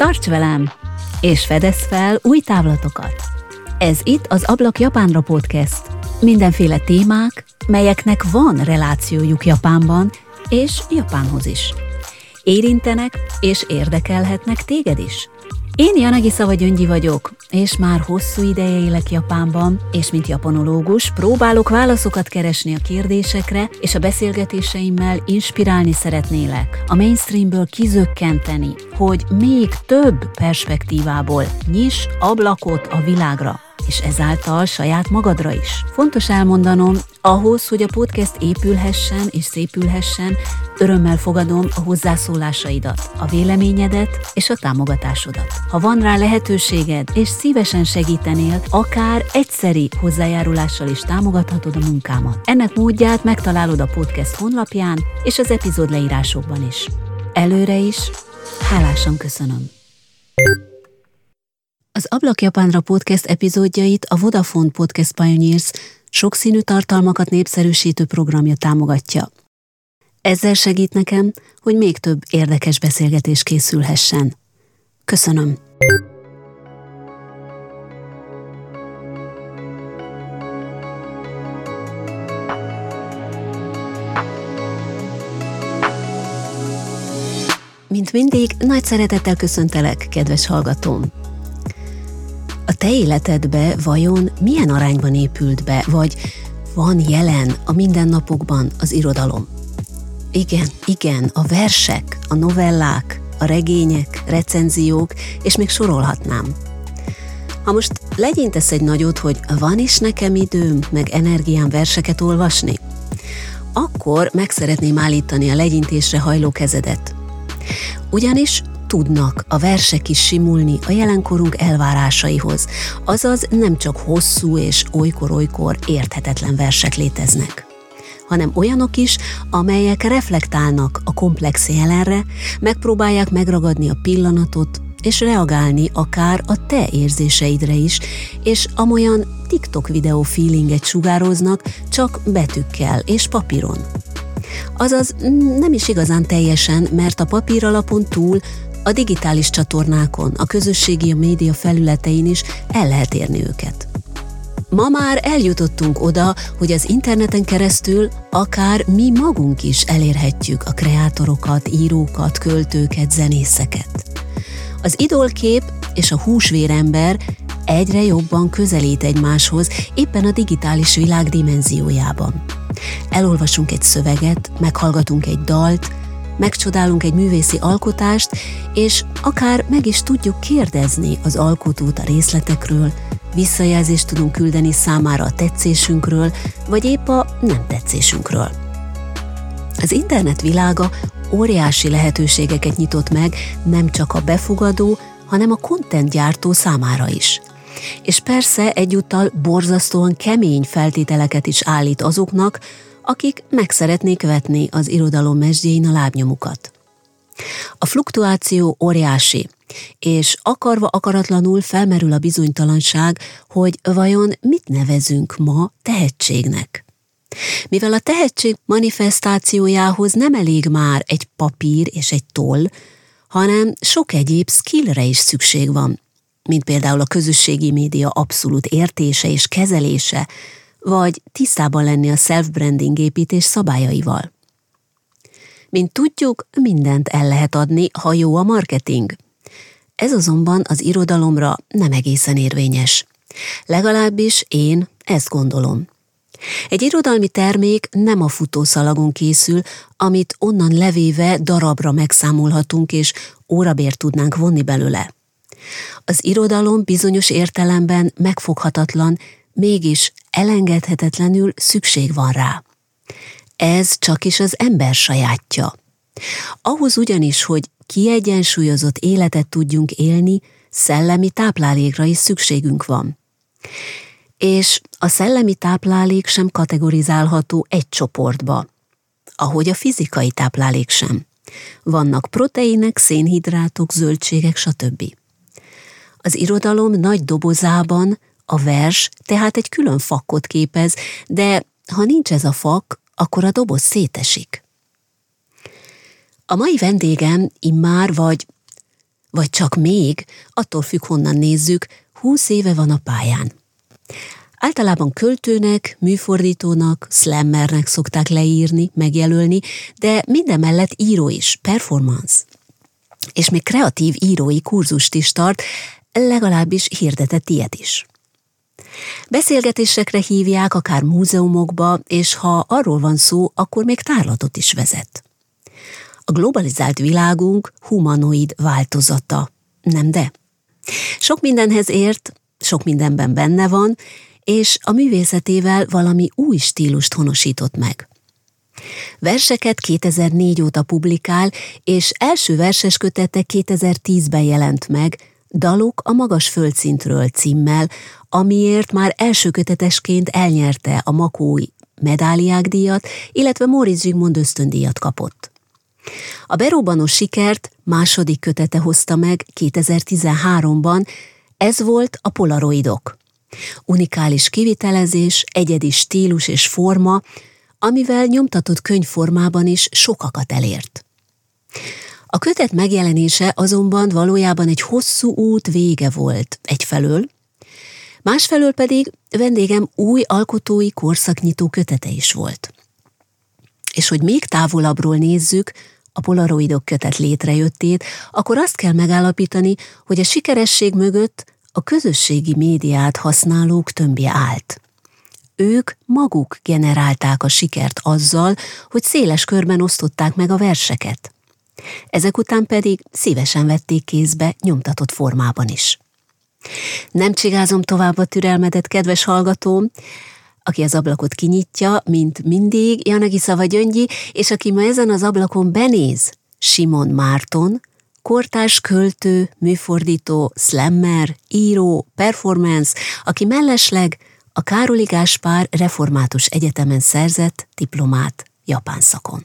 Tarts velem, és fedez fel új távlatokat! Ez itt az Ablak Japánra podcast. Mindenféle témák, melyeknek van relációjuk Japánban, és Japánhoz is. Érintenek és érdekelhetnek téged is. Én Janagi Szava Gyöngyi vagyok, és már hosszú ideje élek Japánban, és mint japanológus próbálok válaszokat keresni a kérdésekre, és a beszélgetéseimmel inspirálni szeretnélek, a mainstreamből kizökkenteni, hogy még több perspektívából nyis ablakot a világra és ezáltal saját magadra is. Fontos elmondanom, ahhoz, hogy a podcast épülhessen és szépülhessen, örömmel fogadom a hozzászólásaidat, a véleményedet és a támogatásodat. Ha van rá lehetőséged, és szívesen segítenél, akár egyszeri hozzájárulással is támogathatod a munkámat. Ennek módját megtalálod a podcast honlapján és az epizód leírásokban is. Előre is, hálásan köszönöm. Az Ablak Japánra podcast epizódjait a Vodafone Podcast Pioneers sokszínű tartalmakat népszerűsítő programja támogatja. Ezzel segít nekem, hogy még több érdekes beszélgetés készülhessen. Köszönöm! Mint mindig, nagy szeretettel köszöntelek, kedves hallgatóm! A te életedbe vajon milyen arányban épült be, vagy van jelen a mindennapokban az irodalom? Igen, igen, a versek, a novellák, a regények, recenziók, és még sorolhatnám. Ha most legyintesz egy nagyot, hogy van is nekem időm, meg energiám verseket olvasni, akkor meg szeretném állítani a legyintésre hajló kezedet. Ugyanis tudnak a versek is simulni a jelenkorunk elvárásaihoz, azaz nem csak hosszú és olykor-olykor érthetetlen versek léteznek hanem olyanok is, amelyek reflektálnak a komplex jelenre, megpróbálják megragadni a pillanatot, és reagálni akár a te érzéseidre is, és amolyan TikTok videó feelinget sugároznak, csak betűkkel és papíron. Azaz nem is igazán teljesen, mert a papír alapon túl a digitális csatornákon, a közösségi média felületein is el lehet érni őket. Ma már eljutottunk oda, hogy az interneten keresztül akár mi magunk is elérhetjük a kreátorokat, írókat, költőket, zenészeket. Az idolkép és a húsvérember egyre jobban közelít egymáshoz éppen a digitális világ dimenziójában. Elolvasunk egy szöveget, meghallgatunk egy dalt, megcsodálunk egy művészi alkotást, és akár meg is tudjuk kérdezni az alkotót a részletekről, visszajelzést tudunk küldeni számára a tetszésünkről, vagy épp a nem tetszésünkről. Az internet világa óriási lehetőségeket nyitott meg nem csak a befogadó, hanem a content gyártó számára is. És persze egyúttal borzasztóan kemény feltételeket is állít azoknak, akik meg szeretnék vetni az irodalom mesdjén a lábnyomukat. A fluktuáció óriási, és akarva akaratlanul felmerül a bizonytalanság, hogy vajon mit nevezünk ma tehetségnek. Mivel a tehetség manifestációjához nem elég már egy papír és egy toll, hanem sok egyéb skillre is szükség van, mint például a közösségi média abszolút értése és kezelése, vagy tisztában lenni a self-branding építés szabályaival. Mint tudjuk, mindent el lehet adni, ha jó a marketing. Ez azonban az irodalomra nem egészen érvényes. Legalábbis én ezt gondolom. Egy irodalmi termék nem a futószalagon készül, amit onnan levéve darabra megszámolhatunk és órabért tudnánk vonni belőle. Az irodalom bizonyos értelemben megfoghatatlan, mégis elengedhetetlenül szükség van rá. Ez csak is az ember sajátja. Ahhoz ugyanis, hogy kiegyensúlyozott életet tudjunk élni, szellemi táplálékra is szükségünk van. És a szellemi táplálék sem kategorizálható egy csoportba, ahogy a fizikai táplálék sem. Vannak proteinek, szénhidrátok, zöldségek, stb. Az irodalom nagy dobozában a vers tehát egy külön fakkot képez, de ha nincs ez a fak, akkor a doboz szétesik. A mai vendégem immár vagy vagy csak még, attól függ, honnan nézzük, húsz éve van a pályán. Általában költőnek, műfordítónak, slammernek szokták leírni, megjelölni, de minden mellett író is, performance. És még kreatív írói kurzust is tart, legalábbis hirdetett ilyet is. Beszélgetésekre hívják, akár múzeumokba, és ha arról van szó, akkor még tárlatot is vezet. A globalizált világunk humanoid változata, nem de? Sok mindenhez ért, sok mindenben benne van, és a művészetével valami új stílust honosított meg. Verseket 2004 óta publikál, és első verses kötete 2010-ben jelent meg, Dalok a magas földszintről címmel, amiért már első kötetesként elnyerte a Makói medáliák díjat, illetve Móricz Zsigmond ösztöndíjat kapott. A beróbanos sikert második kötete hozta meg 2013-ban, ez volt a Polaroidok. Unikális kivitelezés, egyedi stílus és forma, amivel nyomtatott könyvformában is sokakat elért. A kötet megjelenése azonban valójában egy hosszú út vége volt egyfelől, másfelől pedig vendégem új alkotói korszaknyitó kötete is volt. És hogy még távolabbról nézzük, a polaroidok kötet létrejöttét, akkor azt kell megállapítani, hogy a sikeresség mögött a közösségi médiát használók tömbje állt. Ők maguk generálták a sikert azzal, hogy széles körben osztották meg a verseket. Ezek után pedig szívesen vették kézbe nyomtatott formában is. Nem csigázom tovább a türelmedet, kedves hallgatóm, aki az ablakot kinyitja, mint mindig, Janagi Szava Gyöngyi, és aki ma ezen az ablakon benéz, Simon Márton, kortárs költő, műfordító, slammer, író, performance, aki mellesleg a Károli Gáspár Református Egyetemen szerzett diplomát japán szakon.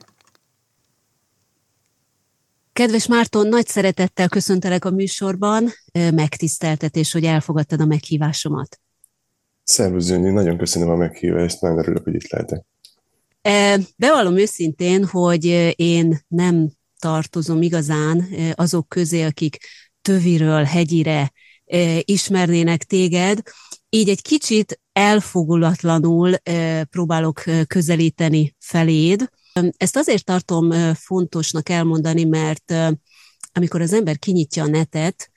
Kedves Márton, nagy szeretettel köszöntelek a műsorban, megtiszteltetés, hogy elfogadtad a meghívásomat. Szervusz, Gyöngyi, nagyon köszönöm a meghívást, nagyon örülök, hogy itt lehetek. Bevallom őszintén, hogy én nem tartozom igazán azok közé, akik töviről, hegyire ismernének téged, így egy kicsit elfogulatlanul próbálok közelíteni feléd, ezt azért tartom fontosnak elmondani, mert amikor az ember kinyitja a netet,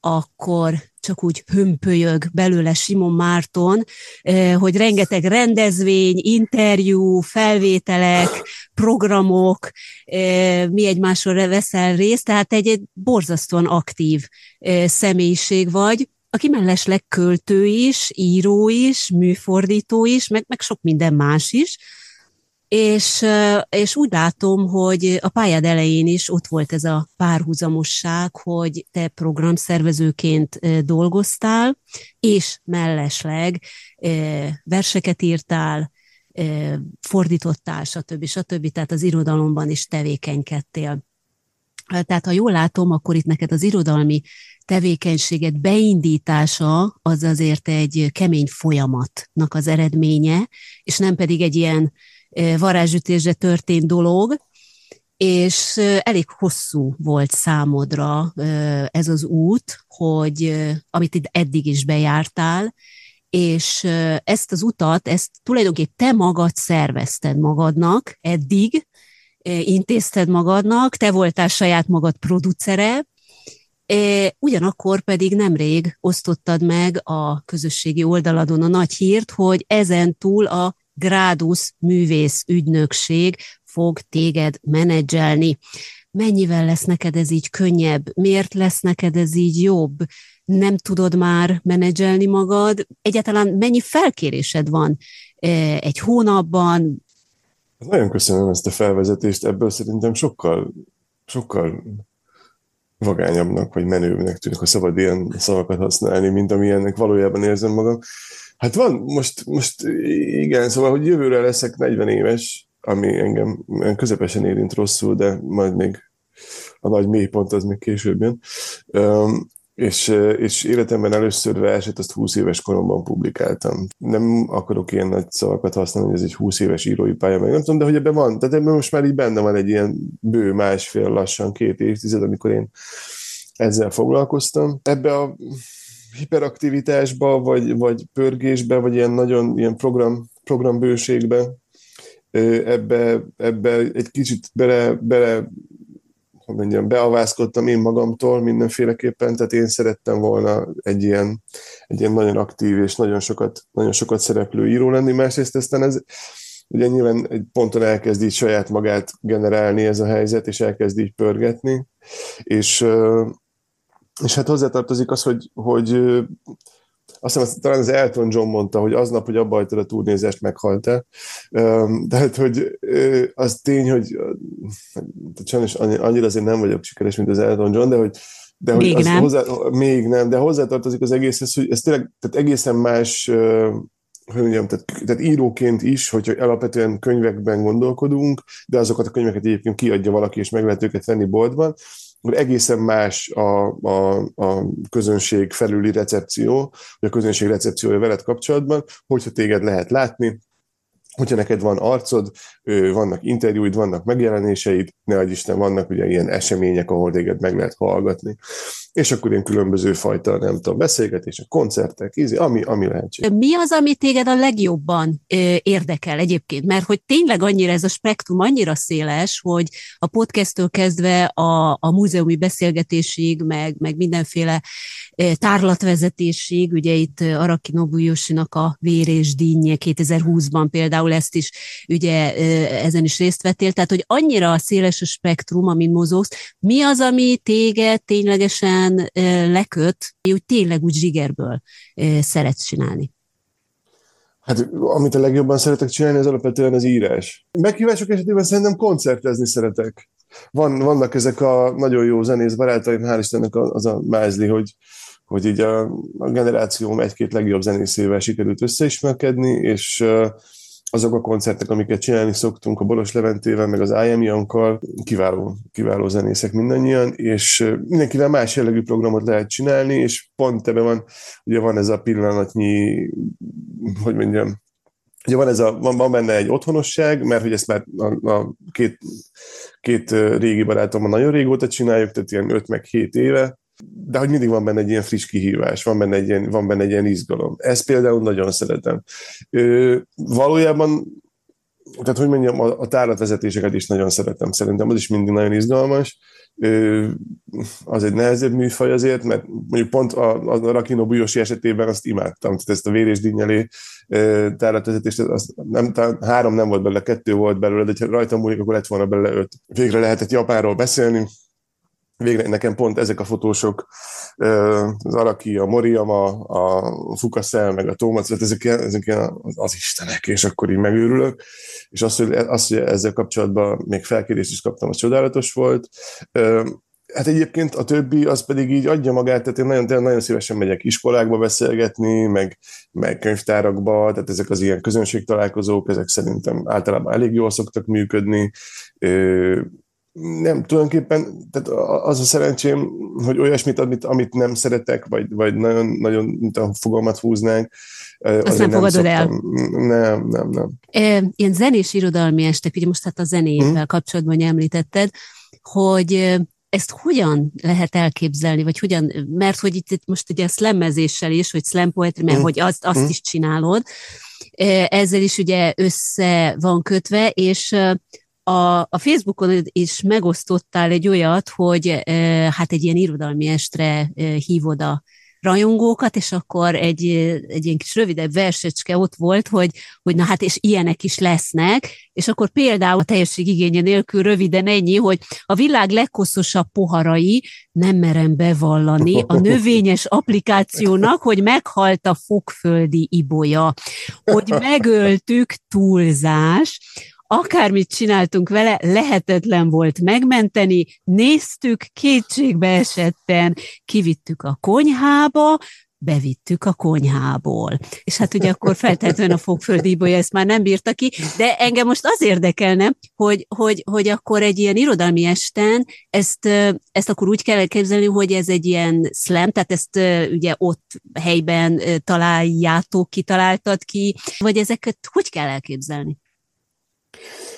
akkor csak úgy hömpölyög belőle Simon Márton, hogy rengeteg rendezvény, interjú, felvételek, programok, mi egymásról veszel részt, tehát egy, egy borzasztóan aktív személyiség vagy, aki mellesleg költő is, író is, műfordító is, meg, meg sok minden más is, és, és úgy látom, hogy a pályád elején is ott volt ez a párhuzamosság, hogy te programszervezőként dolgoztál, és mellesleg verseket írtál, fordítottál, stb. stb. Tehát az irodalomban is tevékenykedtél. Tehát ha jól látom, akkor itt neked az irodalmi tevékenységet beindítása az azért egy kemény folyamatnak az eredménye, és nem pedig egy ilyen varázsütésre történt dolog, és elég hosszú volt számodra ez az út, hogy amit itt eddig is bejártál, és ezt az utat, ezt tulajdonképpen te magad szervezted magadnak eddig, intézted magadnak, te voltál saját magad producere, ugyanakkor pedig nemrég osztottad meg a közösségi oldaladon a nagy hírt, hogy ezen túl a Grádusz művész ügynökség fog téged menedzselni. Mennyivel lesz neked ez így könnyebb? Miért lesz neked ez így jobb? Nem tudod már menedzselni magad? Egyáltalán mennyi felkérésed van e, egy hónapban? Nagyon köszönöm ezt a felvezetést, ebből szerintem sokkal, sokkal vagányabbnak, vagy menőbbnek tűnik, ha szabad ilyen szavakat használni, mint amilyennek valójában érzem magam. Hát van, most, most igen, szóval, hogy jövőre leszek 40 éves, ami engem közepesen érint rosszul, de majd még a nagy mélypont az még később jön. És, és életemben először verset azt 20 éves koromban publikáltam. Nem akarok ilyen nagy szavakat használni, hogy ez egy 20 éves írói pálya, meg nem tudom, de hogy ebben van, tehát ebben most már így benne van egy ilyen bő másfél, lassan két évtized, amikor én ezzel foglalkoztam. Ebbe a hiperaktivitásba, vagy, vagy pörgésbe, vagy ilyen nagyon ilyen program, programbőségbe, ebbe, ebbe egy kicsit bele, bele hogy mondjam, beavászkodtam én magamtól mindenféleképpen, tehát én szerettem volna egy ilyen, egy ilyen nagyon aktív és nagyon sokat, nagyon sokat szereplő író lenni, másrészt aztán ez, ugye nyilván egy ponton elkezd így saját magát generálni ez a helyzet, és elkezd így pörgetni, és, és hát hozzátartozik az, hogy, hogy azt hiszem, talán az Elton John mondta, hogy aznap, hogy abba hagytad a turnézást, meghalt-e. Tehát, hogy az tény, hogy sajnos annyira azért nem vagyok sikeres, mint az Elton John, de hogy de hogy még nem. Hozzá, még nem, de hozzátartozik az egészhez, hogy ez tényleg tehát egészen más hogy mondjam, tehát, tehát íróként is, hogyha alapvetően könyvekben gondolkodunk, de azokat a könyveket egyébként kiadja valaki, és meg lehet őket venni boltban, egészen más a, a, a közönség felüli recepció, vagy a közönség recepciója veled kapcsolatban, hogyha téged lehet látni, hogyha neked van arcod, vannak interjúid, vannak megjelenéseid, ne adj Isten, vannak ugye ilyen események, ahol téged meg lehet hallgatni és akkor ilyen különböző fajta, nem tudom, beszélgetések, koncertek, ízi, ami, ami lehetséges. Mi az, ami téged a legjobban érdekel egyébként? Mert hogy tényleg annyira ez a spektrum annyira széles, hogy a podcasttől kezdve a, a múzeumi beszélgetésig, meg, meg mindenféle tárlatvezetésig, ugye itt Araki Nobuyoshinak a Vér és Dinnye 2020-ban például ezt is, ugye ezen is részt vettél, tehát hogy annyira széles a spektrum, amin mozogsz, mi az, ami téged ténylegesen leköt, úgy tényleg úgy zsigerből szeretsz csinálni? Hát, amit a legjobban szeretek csinálni, az alapvetően az írás. Meghívások esetében szerintem koncertezni szeretek. Van, vannak ezek a nagyon jó zenész barátaim, hál' Istennek az a mázli, hogy, hogy így a, a generációm egy-két legjobb zenészével sikerült összeismerkedni, és azok a koncertek, amiket csinálni szoktunk a Boros Leventével, meg az IM Jankkal, kiváló, kiváló zenészek mindannyian, és mindenkivel más jellegű programot lehet csinálni, és pont ebben van, ugye van ez a pillanatnyi, hogy mondjam, Ugye van, ez a, van, van benne egy otthonosság, mert hogy ezt már a, a két, két régi barátommal nagyon régóta csináljuk, tehát ilyen 5 meg 7 éve, de hogy mindig van benne egy ilyen friss kihívás, van benne egy ilyen, van benne egy ilyen izgalom. Ezt például nagyon szeretem. Ö, valójában, tehát hogy mondjam, a, a tárlatvezetéseket is nagyon szeretem. Szerintem az is mindig nagyon izgalmas. Ö, az egy nehezebb műfaj azért, mert mondjuk pont a, a Rakino Bujosi esetében azt imádtam, tehát ezt a vérés dinnyelé tárlatvezetést, az nem, három nem volt belőle, kettő volt belőle, de ha rajtam múlik, akkor lett volna belőle öt. Végre lehetett Japánról beszélni, végre nekem pont ezek a fotósok, az Araki, a Moriama, a Fukaszel, meg a Tómac, ezek, ezek az istenek, és akkor így megőrülök. És azt, hogy, azt, hogy ezzel kapcsolatban még felkérést is kaptam, az csodálatos volt. Hát egyébként a többi az pedig így adja magát, tehát én nagyon, nagyon szívesen megyek iskolákba beszélgetni, meg, meg könyvtárakba, tehát ezek az ilyen közönségtalálkozók, ezek szerintem általában elég jól szoktak működni nem, tulajdonképpen tehát az a szerencsém, hogy olyasmit, amit, amit nem szeretek, vagy, vagy nagyon, nagyon mint a fogalmat húznánk, azt nem fogadod el? Nem, nem, nem. Ilyen zenés irodalmi estek, ugye most hát a zenével hmm. kapcsolatban említetted, hogy ezt hogyan lehet elképzelni, vagy hogyan, mert hogy itt, itt most ugye a szlemmezéssel is, hogy slam poetry, mert hmm. hogy azt, azt hmm. is csinálod, ezzel is ugye össze van kötve, és a, a Facebookon is megosztottál egy olyat, hogy e, hát egy ilyen irodalmi estre e, hívod a rajongókat, és akkor egy, egy ilyen kis rövidebb versecske ott volt, hogy, hogy na hát és ilyenek is lesznek, és akkor például a teljesség igénye nélkül röviden ennyi, hogy a világ legkoszosabb poharai nem merem bevallani a növényes applikációnak, hogy meghalt a fogföldi ibolya, hogy megöltük túlzás, akármit csináltunk vele, lehetetlen volt megmenteni, néztük, kétségbe esetten, kivittük a konyhába, bevittük a konyhából. És hát ugye akkor feltétlenül a fogföldi ezt már nem bírta ki, de engem most az érdekelne, hogy, hogy, hogy akkor egy ilyen irodalmi esten ezt, ezt akkor úgy kell elképzelni, hogy ez egy ilyen slam, tehát ezt ugye ott helyben találjátok, kitaláltad ki, vagy ezeket hogy kell elképzelni?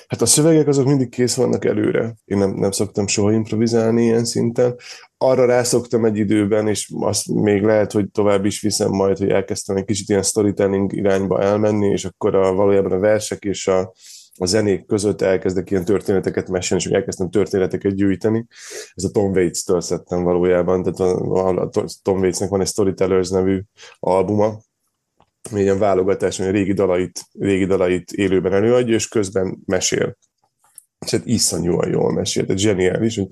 Hát a szövegek azok mindig kész vannak előre. Én nem, nem szoktam soha improvizálni ilyen szinten. Arra rászoktam egy időben, és azt még lehet, hogy tovább is viszem majd, hogy elkezdtem egy kicsit ilyen storytelling irányba elmenni, és akkor a, valójában a versek és a, a zenék között elkezdek ilyen történeteket mesélni, és elkezdtem történeteket gyűjteni. Ez a Tom Waits-től szedtem valójában, tehát a, a, a Tom Waits-nek van egy Storytellers nevű albuma, ilyen válogatás, hogy régi dalait, régi dalait élőben előadja, és közben mesél. És hát iszonyúan jól mesél, tehát zseniális, hogy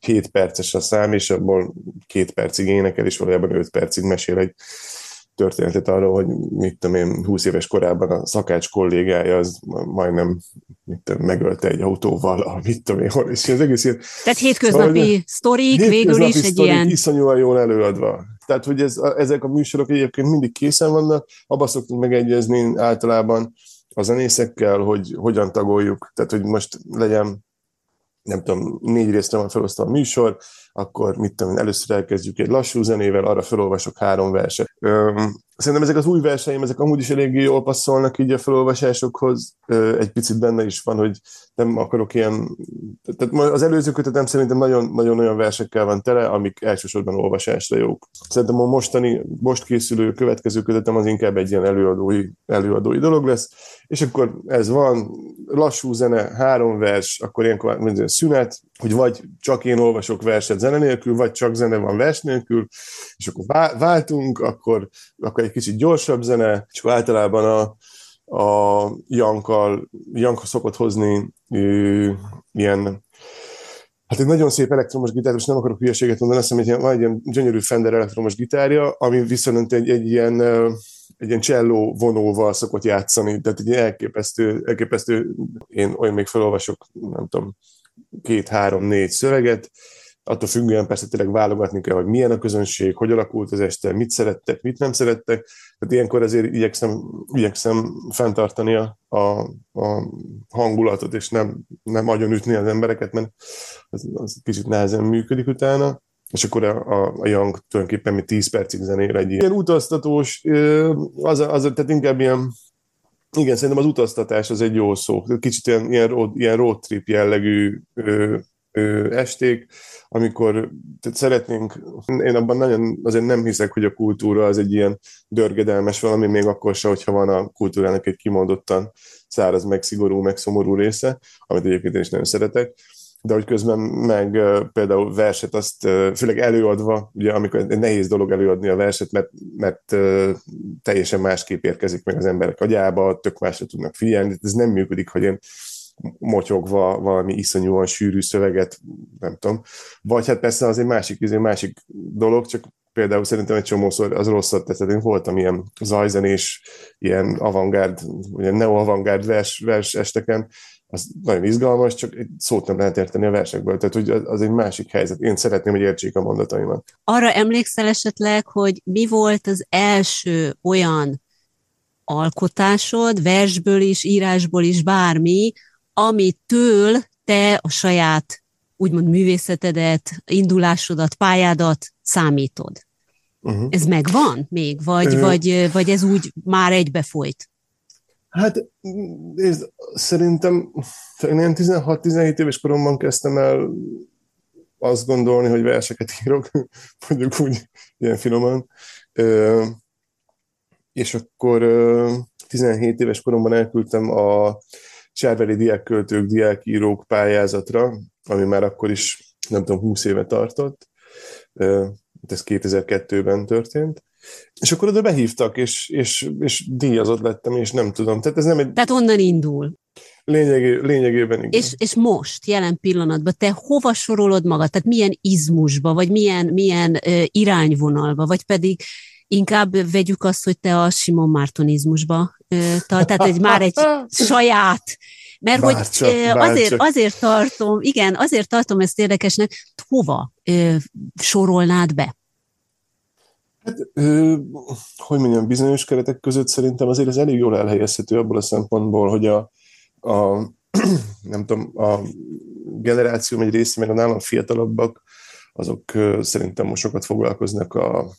7 perces a szám, és abból két percig énekel, és valójában 5 percig mesél egy történetet arról, hogy mit tudom én, 20 éves korában a szakács kollégája az majdnem mit tudom, megölte egy autóval, a mit tudom én, hol, és az egész ilyen... Tehát hétköznapi szóval, sztorik, végül is egy ilyen... iszonyúan jól előadva. Tehát, hogy ez, ezek a műsorok egyébként mindig készen vannak, abba szoktunk megegyezni általában a zenészekkel, hogy hogyan tagoljuk. Tehát, hogy most legyen nem tudom, négy részre van felosztva a műsor, akkor mit tudom, először elkezdjük egy lassú zenével, arra felolvasok három verset. Szerintem ezek az új verseim, ezek amúgy is eléggé jól passzolnak így a felolvasásokhoz. Egy picit benne is van, hogy nem akarok ilyen... Tehát az előző kötetem szerintem nagyon, nagyon olyan versekkel van tele, amik elsősorban olvasásra jók. Szerintem a mostani, most készülő következő kötetem az inkább egy ilyen előadói, előadói dolog lesz, és akkor ez van, lassú zene, három vers, akkor ilyenkor minden szünet, hogy vagy csak én olvasok verset zene nélkül, vagy csak zene van vers nélkül, és akkor váltunk, akkor, akkor egy kicsit gyorsabb zene, és általában a, a Jankkal, Janka szokott hozni ő, ilyen Hát egy nagyon szép elektromos gitár, és nem akarok hülyeséget mondani, azt hiszem, hogy van egy ilyen gyönyörű Fender elektromos gitárja, ami viszont egy, egy ilyen egy ilyen cselló vonóval szokott játszani, tehát egy elképesztő, elképesztő, én olyan még felolvasok, nem tudom, két, három, négy szöveget, attól függően persze tényleg válogatni kell, hogy milyen a közönség, hogy alakult az este, mit szerettek, mit nem szerettek. Tehát ilyenkor azért igyekszem, igyekszem fenntartani a, a, a hangulatot, és nem, nem agyon ütni az embereket, mert az, az kicsit nehezen működik utána. És akkor a, a, a Young tulajdonképpen mi 10 percig zenél egy ilyen utaztatós, az, az, tehát inkább ilyen igen, szerintem az utaztatás az egy jó szó. Kicsit ilyen, ilyen, road, ilyen road trip jellegű esték, amikor tehát szeretnénk, én abban nagyon azért nem hiszek, hogy a kultúra az egy ilyen dörgedelmes valami, még akkor se, hogyha van a kultúrának egy kimondottan száraz, meg szigorú, meg szomorú része, amit egyébként én is nagyon szeretek, de hogy közben meg például verset azt, főleg előadva, ugye amikor egy nehéz dolog előadni a verset, mert, mert teljesen másképp érkezik meg az emberek agyába, tök másra tudnak figyelni, ez nem működik, hogy én motyogva valami iszonyúan sűrű szöveget, nem tudom. Vagy hát persze az egy másik, egy másik dolog, csak például szerintem egy csomószor az rosszat tesz. Én voltam ilyen zajzenés, ilyen avantgárd, ilyen neo-avantgárd vers, vers esteken, az nagyon izgalmas, csak egy szót nem lehet érteni a versekből, tehát hogy az egy másik helyzet. Én szeretném, hogy értsék a mondataimat. Arra emlékszel esetleg, hogy mi volt az első olyan alkotásod, versből is, írásból is, bármi, amitől te a saját úgymond művészetedet, indulásodat, pályádat számítod. Uh-huh. Ez megvan még, vagy, uh, vagy, vagy ez úgy már egybefolyt? Hát nézd, szerintem én 16-17 éves koromban kezdtem el azt gondolni, hogy verseket írok, mondjuk úgy ilyen finoman. És akkor 17 éves koromban elküldtem a Csárbeli diákköltők, diákírók pályázatra, ami már akkor is, nem tudom, 20 éve tartott. Ez 2002-ben történt és akkor oda behívtak, és, és, és díjazott lettem, és nem tudom. Tehát ez nem egy... Tehát onnan indul. Lényegé, lényegében igen. És, és most, jelen pillanatban, te hova sorolod magad? Tehát milyen izmusba, vagy milyen, milyen uh, irányvonalba, vagy pedig inkább vegyük azt, hogy te a Simon Mártonizmusba tart, tehát egy, már egy saját. Mert bárcsak, hogy azért, azért tartom, igen, azért tartom ezt érdekesnek, hova ö, sorolnád be? Hát, ö, hogy mondjam, bizonyos keretek között szerintem azért ez elég jól elhelyezhető abból a szempontból, hogy a, a nem tudom, a generáció egy része, meg a nálam fiatalabbak, azok szerintem most sokat foglalkoznak a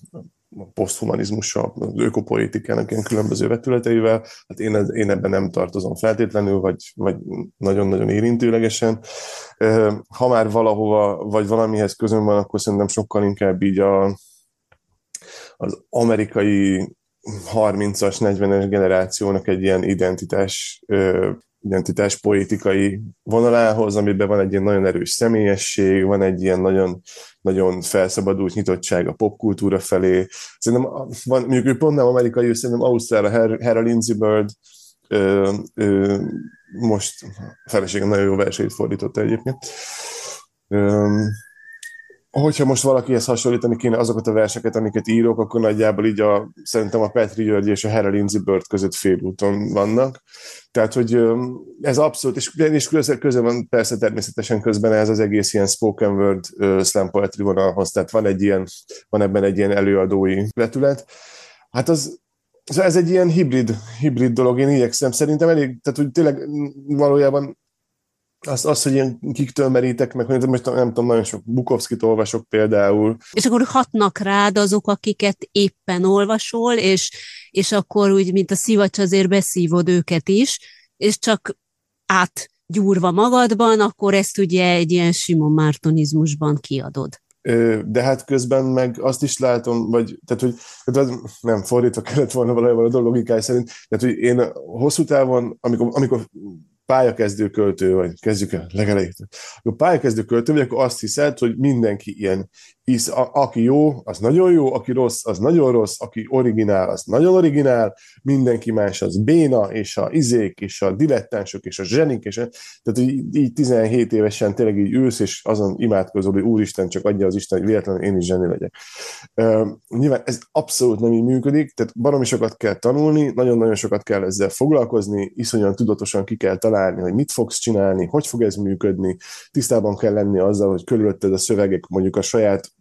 a poszthumanizmussal, az ökopolitikának ilyen különböző vetületeivel, hát én, én ebben nem tartozom feltétlenül, vagy, vagy nagyon-nagyon érintőlegesen. Ha már valahova, vagy valamihez közön van, akkor szerintem sokkal inkább így a, az amerikai 30-as, 40-es generációnak egy ilyen identitás identitás politikai vonalához, amiben van egy ilyen nagyon erős személyesség, van egy ilyen nagyon, nagyon felszabadult nyitottság a popkultúra felé. Szerintem van, mondjuk ő pont nem amerikai, ő szerintem Ausztrál, a Hera Lindsay Bird, ö, ö, most a feleségem nagyon jó versét fordította egyébként. Ö, hogyha most valakihez hasonlítani kéne azokat a verseket, amiket írok, akkor nagyjából így a, szerintem a Petri György és a Hera Lindsay Bird között félúton vannak. Tehát, hogy ez abszolút, és, és köze, köze van persze természetesen közben ez az egész ilyen spoken word uh, slam poetry vonalhoz, tehát van egy ilyen, van ebben egy ilyen előadói vetület. Hát az, ez egy ilyen hibrid, hibrid dolog, én igyekszem. Szerintem elég, tehát hogy tényleg valójában az, az, hogy ilyen kiktől merítek meg, hogy most nem tudom, nagyon sok Bukovszkit olvasok például. És akkor hatnak rád azok, akiket éppen olvasol, és, és akkor úgy, mint a szivacs, azért beszívod őket is, és csak átgyúrva magadban, akkor ezt ugye egy ilyen Simon Mártonizmusban kiadod. De hát közben meg azt is látom, vagy, tehát, hogy tehát nem fordítva kellett volna valójában a dolog logikája szerint, tehát, hogy én hosszú távon, amikor, amikor pályakezdő költő vagy, kezdjük el legelejét. Akkor pályakezdő költő vagy, akkor azt hiszed, hogy mindenki ilyen hisz a, aki jó, az nagyon jó, aki rossz, az nagyon rossz, aki originál, az nagyon originál, mindenki más az béna, és a izék, és a dilettánsok, és a zsenik, és a, tehát így, így 17 évesen tényleg így ülsz, és azon imádkozol, hogy úristen, csak adja az Isten, hogy véletlenül én is zseni legyek. Uh, nyilván ez abszolút nem így működik, tehát baromi sokat kell tanulni, nagyon-nagyon sokat kell ezzel foglalkozni, iszonyan tudatosan ki kell találni, hogy mit fogsz csinálni, hogy fog ez működni, tisztában kell lenni azzal, hogy körülötted a szövegek mondjuk a saját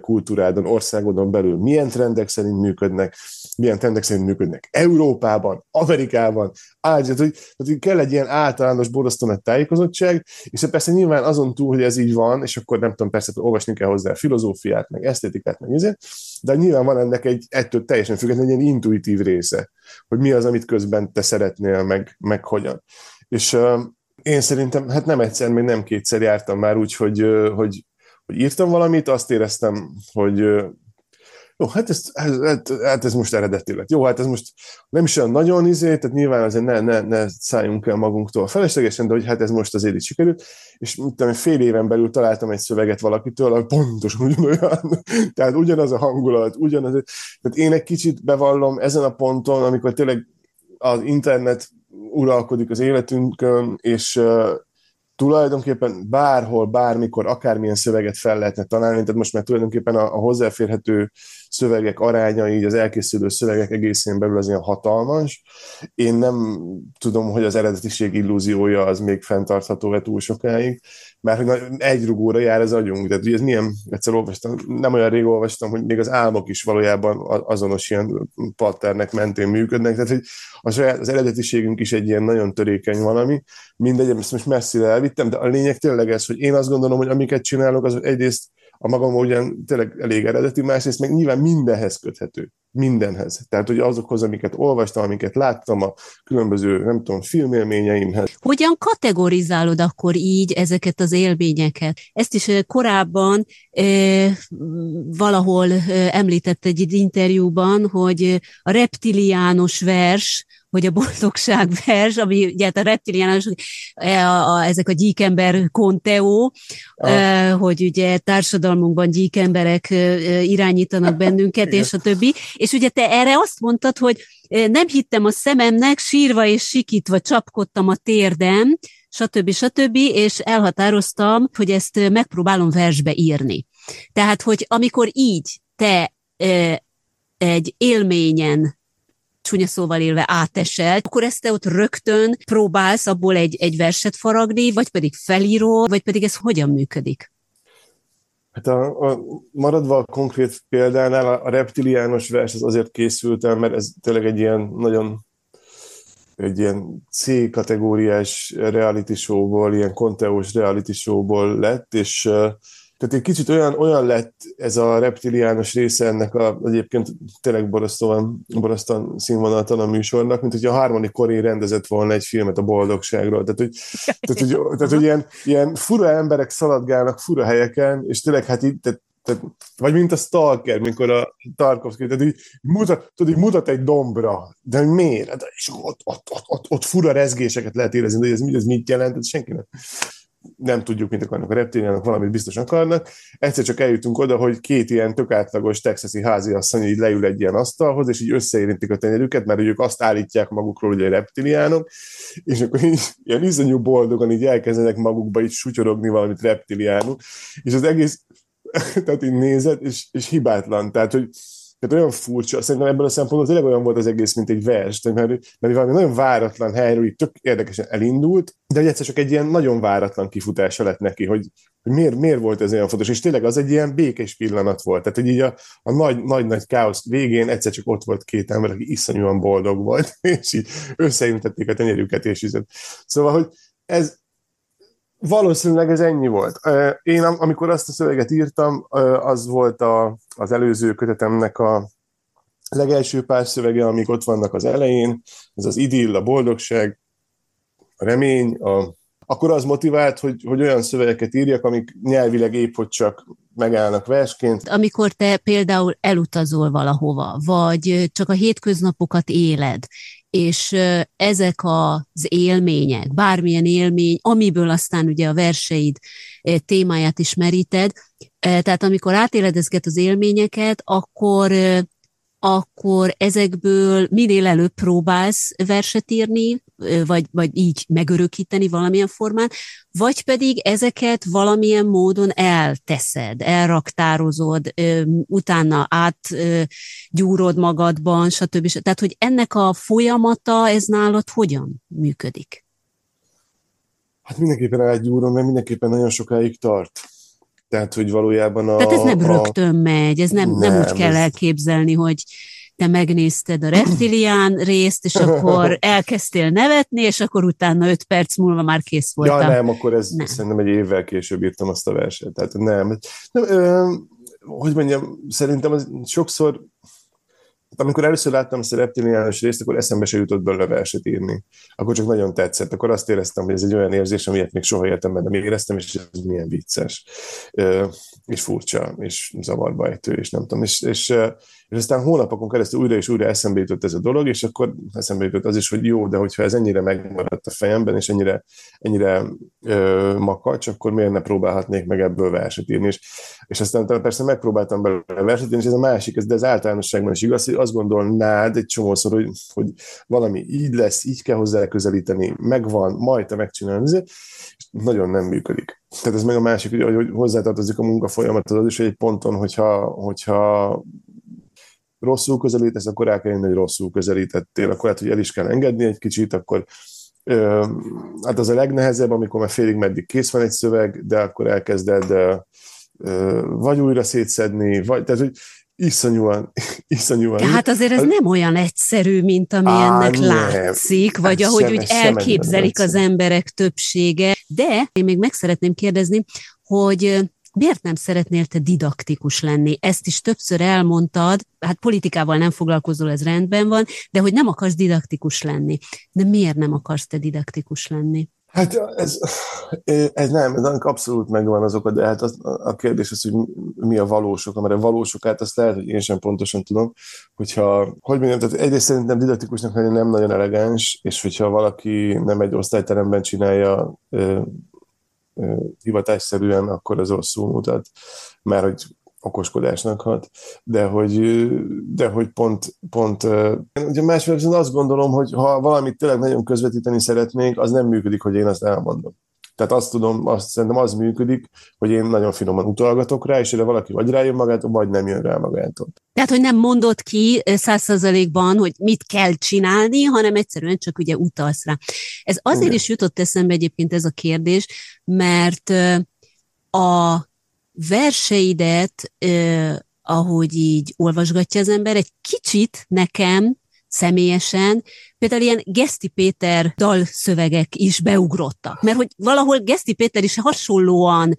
kultúrádon, országodon belül milyen trendek szerint működnek, milyen trendek szerint működnek Európában, Amerikában, áldját, hogy, hogy kell egy ilyen általános borzasztó nagy tájékozottság, és persze nyilván azon túl, hogy ez így van, és akkor nem tudom, persze olvasni kell hozzá filozófiát, meg esztétikát, meg ezért, de nyilván van ennek egy ettől teljesen függetlenül egy ilyen intuitív része, hogy mi az, amit közben te szeretnél, meg, meg hogyan. És én szerintem, hát nem egyszer, még nem kétszer jártam már úgy, hogy, hogy hogy írtam valamit, azt éreztem, hogy jó, hát ez, ez, hát, ez most eredeti lett. Jó, hát ez most nem is olyan nagyon izé, tehát nyilván azért ne, ne, ne szálljunk el magunktól feleslegesen, de hogy hát ez most azért így sikerült, és tudom, fél éven belül találtam egy szöveget valakitől, ami pontosan ugyanolyan, tehát ugyanaz a hangulat, ugyanaz, tehát én egy kicsit bevallom ezen a ponton, amikor tényleg az internet uralkodik az életünkön, és tulajdonképpen bárhol, bármikor, akármilyen szöveget fel lehetne találni, tehát most már tulajdonképpen a, a hozzáférhető szövegek aránya, így az elkészülő szövegek egészén belül az ilyen hatalmas. Én nem tudom, hogy az eredetiség illúziója az még fenntartható-e túl sokáig, mert hogy egy rugóra jár az agyunk. Tehát ez milyen, egyszer olvastam, nem olyan rég olvastam, hogy még az álmok is valójában azonos ilyen patternek mentén működnek, tehát hogy a saját, az eredetiségünk is egy ilyen nagyon törékeny valami. Mindegy, ezt most messzire elvittem, de a lényeg tényleg ez, hogy én azt gondolom, hogy amiket csinálok, az egyrészt a magam ugyan tényleg elég eredeti, másrészt meg nyilván mindenhez köthető. Mindenhez. Tehát, hogy azokhoz, amiket olvastam, amiket láttam a különböző, nem tudom, filmélményeimhez. Hogyan kategorizálod akkor így ezeket az élményeket? Ezt is korábban e, valahol említett egy interjúban, hogy a reptiliánus vers, hogy a boldogság vers, ami ugye hát a reptiliánus, e, a, a, ezek a gyíkember konteó, e, hogy ugye társadalmunkban gyíkemberek e, irányítanak bennünket, és a többi. És ugye te erre azt mondtad, hogy e, nem hittem a szememnek, sírva és sikítva csapkodtam a térdem, stb. stb. és elhatároztam, hogy ezt megpróbálom versbe írni. Tehát, hogy amikor így te e, egy élményen csúnya szóval élve átesel, akkor ezt te ott rögtön próbálsz abból egy, egy verset faragni, vagy pedig felíró, vagy pedig ez hogyan működik? Hát a, a, maradva a konkrét példánál, a, a reptiliános vers az azért készült mert ez tényleg egy ilyen nagyon egy ilyen C kategóriás reality showból, ilyen konteós reality showból lett, és tehát egy kicsit olyan, olyan lett ez a reptiliános része ennek a, egyébként tényleg borasztóan, borasztóan színvonalatlan a műsornak, mint hogy a harmadik koré rendezett volna egy filmet a boldogságról. Tehát, hogy, tehát, hogy, tehát, hogy ilyen, ilyen fura emberek szaladgálnak fura helyeken, és tényleg hát így, tehát, tehát, vagy mint a Stalker, mikor a Tarkovsky, tehát így mutat, tudod, így mutat egy dombra, de miért? Hát, és ott, ott, ott, ott, ott fura rezgéseket lehet érezni, de ez, ez mit jelent, ez senki nem nem tudjuk, mit akarnak a reptiliánok, valamit biztos akarnak. Egyszer csak eljutunk oda, hogy két ilyen tök átlagos texasi háziasszony így leül egy ilyen asztalhoz, és így összeérintik a tenyerüket, mert ők azt állítják magukról, hogy a reptiliánok, és akkor így ilyen iszonyú boldogan így elkezdenek magukba így sutyorogni valamit reptiliánok, és az egész, tehát így nézett, és, és hibátlan. Tehát, hogy tehát olyan furcsa, szerintem ebből a szempontból tényleg olyan volt az egész, mint egy vers, mert, mert valami nagyon váratlan helyről így tök érdekesen elindult, de hogy egyszer csak egy ilyen nagyon váratlan kifutása lett neki, hogy, hogy miért, miért volt ez olyan fontos, és tényleg az egy ilyen békés pillanat volt, tehát hogy így a, a nagy, nagy, nagy káosz végén egyszer csak ott volt két ember, aki iszonyúan boldog volt, és így összeintették a tenyerüket, és így. Szóval, hogy ez, Valószínűleg ez ennyi volt. Én amikor azt a szöveget írtam, az volt a, az előző kötetemnek a legelső pár szövege, amik ott vannak az elején, ez az idill, a boldogság, a remény, a, akkor az motivált, hogy, hogy olyan szövegeket írjak, amik nyelvileg épp hogy csak megállnak versként. Amikor te például elutazol valahova, vagy csak a hétköznapokat éled, és ezek az élmények, bármilyen élmény, amiből aztán ugye a verseid témáját is tehát amikor átéled ezeket az élményeket, akkor akkor ezekből minél előbb próbálsz verset írni, vagy, vagy így megörökíteni valamilyen formán, vagy pedig ezeket valamilyen módon elteszed, elraktározod, utána átgyúrod magadban, stb. Tehát, hogy ennek a folyamata, ez nálad hogyan működik? Hát mindenképpen átgyúrom, mert mindenképpen nagyon sokáig tart. Tehát, hogy valójában a... Tehát ez nem rögtön megy, ez nem, nem, nem úgy kell ez... elképzelni, hogy te megnézted a reptilián részt, és akkor elkezdtél nevetni, és akkor utána öt perc múlva már kész voltam. Ja, nem, akkor ez nem. szerintem egy évvel később írtam azt a verset. Tehát nem. nem ö, hogy mondjam, szerintem az sokszor amikor először láttam ezt a reptiliános részt, akkor eszembe se jutott belőle verset írni. Akkor csak nagyon tetszett. Akkor azt éreztem, hogy ez egy olyan érzés, amilyet még soha életemben nem éreztem, és ez milyen vicces, és furcsa, és zavarba ejtő, és nem tudom. És, és, és aztán hónapokon keresztül újra és újra eszembe jutott ez a dolog, és akkor eszembe jutott az is, hogy jó, de hogyha ez ennyire megmaradt a fejemben, és ennyire, ennyire ö, makacs, akkor miért ne próbálhatnék meg ebből verset írni. És, és aztán persze megpróbáltam belőle verset írni, és ez a másik, de az általánosságban is igaz, hogy azt gondolnád egy csomószor, hogy, hogy valami így lesz, így kell hozzá közelíteni, megvan, majd te megcsinálni, és nagyon nem működik. Tehát ez meg a másik, hogy, hogy hozzátartozik a munka folyamat az is, egy ponton, hogyha, hogyha rosszul közelítesz, akkor el kell jönni, hogy rosszul közelítettél, akkor hát, hogy el is kell engedni egy kicsit, akkor ö, hát az a legnehezebb, amikor már félig meddig kész van egy szöveg, de akkor elkezded ö, vagy újra szétszedni, vagy, tehát, hogy iszonyúan, iszonyúan. Tehát azért ez nem olyan egyszerű, mint ami Á, ennek nem. látszik, vagy hát ahogy úgy elképzelik az emberek többsége. De én még meg szeretném kérdezni, hogy miért nem szeretnél te didaktikus lenni? Ezt is többször elmondtad, hát politikával nem foglalkozol, ez rendben van, de hogy nem akarsz didaktikus lenni. De miért nem akarsz te didaktikus lenni? Hát ez, ez nem, ez abszolút megvan azok, de hát az, a kérdés az, hogy mi a valósok, mert a valósok, hát azt lehet, hogy én sem pontosan tudom, hogyha, hogy mondjam, tehát egyrészt szerintem didaktikusnak lenni nem nagyon elegáns, és hogyha valaki nem egy osztályteremben csinálja hivatásszerűen, akkor az rosszul mutat, mert hogy okoskodásnak hat, de hogy, de hogy pont, pont ugye másfél azt gondolom, hogy ha valamit tényleg nagyon közvetíteni szeretnék, az nem működik, hogy én azt elmondom. Tehát azt tudom, azt szerintem az működik, hogy én nagyon finoman utalgatok rá, és erre valaki vagy rájön magától, vagy nem jön rá magától. Tehát, hogy nem mondod ki százszerzalékban, hogy mit kell csinálni, hanem egyszerűen csak ugye utalsz rá. Ez azért Igen. is jutott eszembe egyébként ez a kérdés, mert a verseidet, ahogy így olvasgatja az ember, egy kicsit nekem személyesen, például ilyen Geszti Péter dalszövegek is beugrottak, mert hogy valahol Geszti Péter is hasonlóan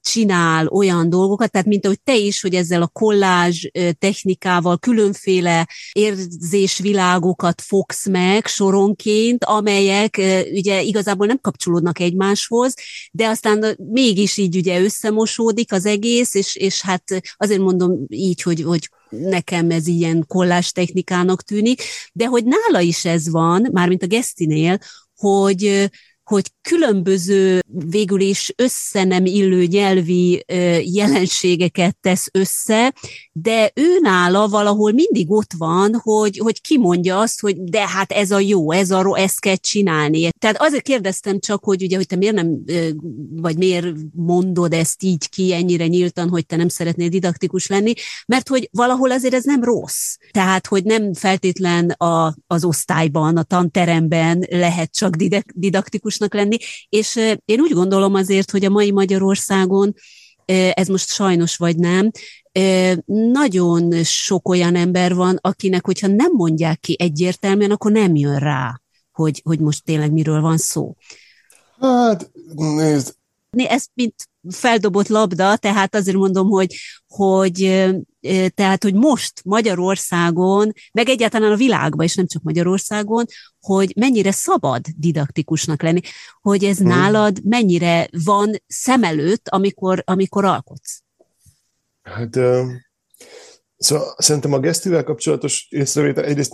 csinál olyan dolgokat, tehát mint ahogy te is, hogy ezzel a kollázs technikával különféle érzésvilágokat fogsz meg soronként, amelyek ugye igazából nem kapcsolódnak egymáshoz, de aztán mégis így ugye összemosódik az egész, és, és hát azért mondom így, hogy, hogy nekem ez ilyen kollás technikának tűnik, de hogy nála is ez van, mármint a Gesztinél, hogy hogy különböző, végül is össze nem illő nyelvi jelenségeket tesz össze, de ő nála valahol mindig ott van, hogy, hogy kimondja azt, hogy de hát ez a jó, ez a ezt kell csinálni. Tehát azért kérdeztem csak, hogy ugye, hogy te miért nem, vagy miért mondod ezt így ki ennyire nyíltan, hogy te nem szeretnél didaktikus lenni, mert hogy valahol azért ez nem rossz. Tehát, hogy nem feltétlen a, az osztályban, a tanteremben lehet csak didaktikus fontosnak lenni, és én úgy gondolom azért, hogy a mai Magyarországon ez most sajnos vagy nem, nagyon sok olyan ember van, akinek, hogyha nem mondják ki egyértelműen, akkor nem jön rá, hogy, hogy most tényleg miről van szó. Hát, nézd. Ez mint feldobott labda, tehát azért mondom, hogy, hogy tehát, hogy most Magyarországon, meg egyáltalán a világban, és nem csak Magyarországon, hogy mennyire szabad didaktikusnak lenni, hogy ez hmm. nálad mennyire van szem előtt, amikor, amikor alkotsz. Hát, szóval szerintem a gesztivel kapcsolatos észrevétel egyrészt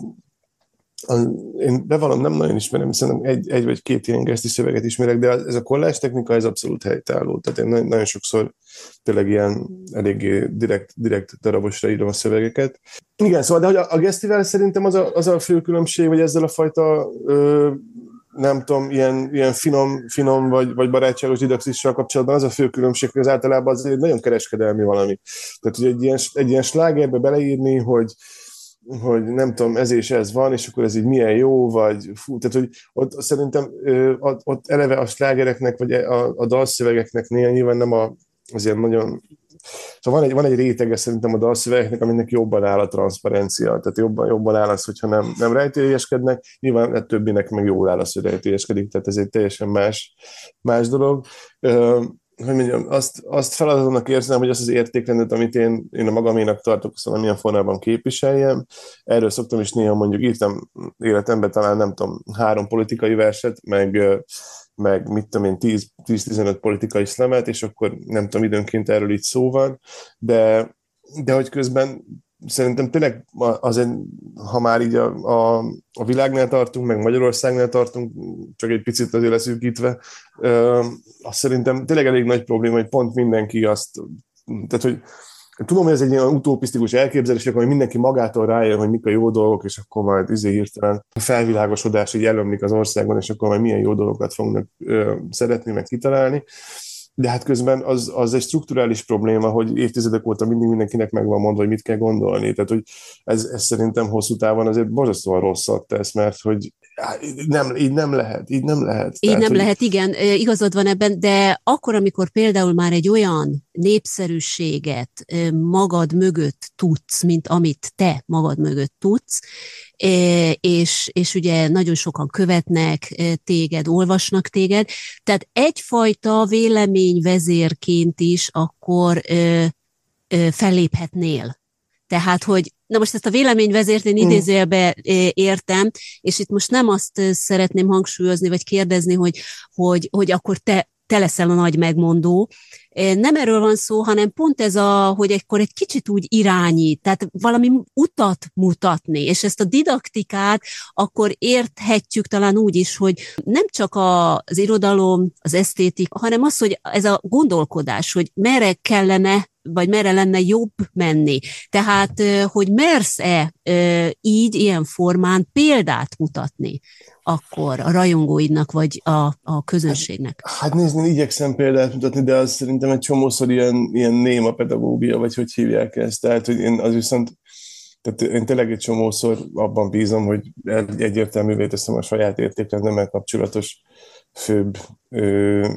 én bevallom, nem nagyon ismerem, hiszen egy, egy vagy két ilyen geszti szöveget ismerek, de ez a kollás technika, ez abszolút helytálló. Tehát én nagyon, nagyon sokszor tényleg ilyen eléggé direkt, direkt darabosra írom a szövegeket. Igen, szóval, de hogy a, a gesztivel szerintem az a, az a fő különbség, vagy ezzel a fajta ö, nem tudom, ilyen, ilyen finom, finom vagy, vagy barátságos didaxissal kapcsolatban az a fő különbség, hogy az általában az egy nagyon kereskedelmi valami. Tehát, hogy egy ilyen, egy ilyen slágerbe beleírni, hogy hogy nem tudom, ez és ez van, és akkor ez így milyen jó, vagy fú, tehát hogy ott szerintem ott eleve a slágereknek, vagy a, a dalszövegeknek néha nyilván nem a, azért nagyon Szóval van egy, van egy rétege szerintem a dalszövegeknek, aminek jobban áll a transzparencia, tehát jobban, jobban áll az, hogyha nem, nem rejtélyeskednek, nyilván a többinek meg jól áll az, hogy rejtélyeskedik, tehát ez egy teljesen más, más dolog hogy mondjam, azt, azt feladatomnak érzem, hogy azt az értékrendet, amit én, én a magaménak tartok, szóval milyen formában képviseljem. Erről szoktam is néha mondjuk írtam életemben talán nem tudom, három politikai verset, meg, meg mit tudom én, 10-15 politikai szlemet, és akkor nem tudom, időnként erről itt szó van, de, de hogy közben szerintem tényleg azért, ha már így a, a, a világnál tartunk, meg Magyarországnál tartunk, csak egy picit azért leszűkítve, azt szerintem tényleg elég nagy probléma, hogy pont mindenki azt, tehát hogy tudom, hogy ez egy ilyen utopisztikus elképzelés, akkor mindenki magától rájön, hogy mik a jó dolgok, és akkor majd izé hirtelen a felvilágosodás így elömlik az országban, és akkor majd milyen jó dolgokat fognak ö, szeretni, meg kitalálni de hát közben az, az egy strukturális probléma, hogy évtizedek óta mindig mindenkinek megvan mondva, hogy mit kell gondolni. Tehát, hogy ez, ez szerintem hosszú távon azért borzasztóan rosszat tesz, mert hogy nem, így nem lehet, így nem lehet. Így Tehát, nem hogy... lehet, igen, igazad van ebben, de akkor, amikor például már egy olyan népszerűséget magad mögött tudsz, mint amit te magad mögött tudsz, és, és ugye nagyon sokan követnek téged, olvasnak téged, tehát egyfajta véleményvezérként is akkor felléphetnél. Tehát, hogy na most ezt a véleményvezért én mm. idézőjelbe értem, és itt most nem azt szeretném hangsúlyozni, vagy kérdezni, hogy, hogy, hogy akkor te te leszel a nagy megmondó. Nem erről van szó, hanem pont ez a, hogy egykor egy kicsit úgy irányít, tehát valami utat mutatni, és ezt a didaktikát akkor érthetjük talán úgy is, hogy nem csak az irodalom, az esztétik, hanem az, hogy ez a gondolkodás, hogy merre kellene vagy merre lenne jobb menni. Tehát, hogy mersz-e így, ilyen formán példát mutatni akkor a rajongóidnak, vagy a, a közönségnek? Hát nézni, igyekszem példát mutatni, de az szerintem egy csomószor ilyen, ilyen néma pedagógia, vagy hogy hívják ezt. Tehát, hogy én az viszont tehát én tényleg egy csomószor abban bízom, hogy egyértelművé teszem a saját értékrendemmel kapcsolatos főbb ö,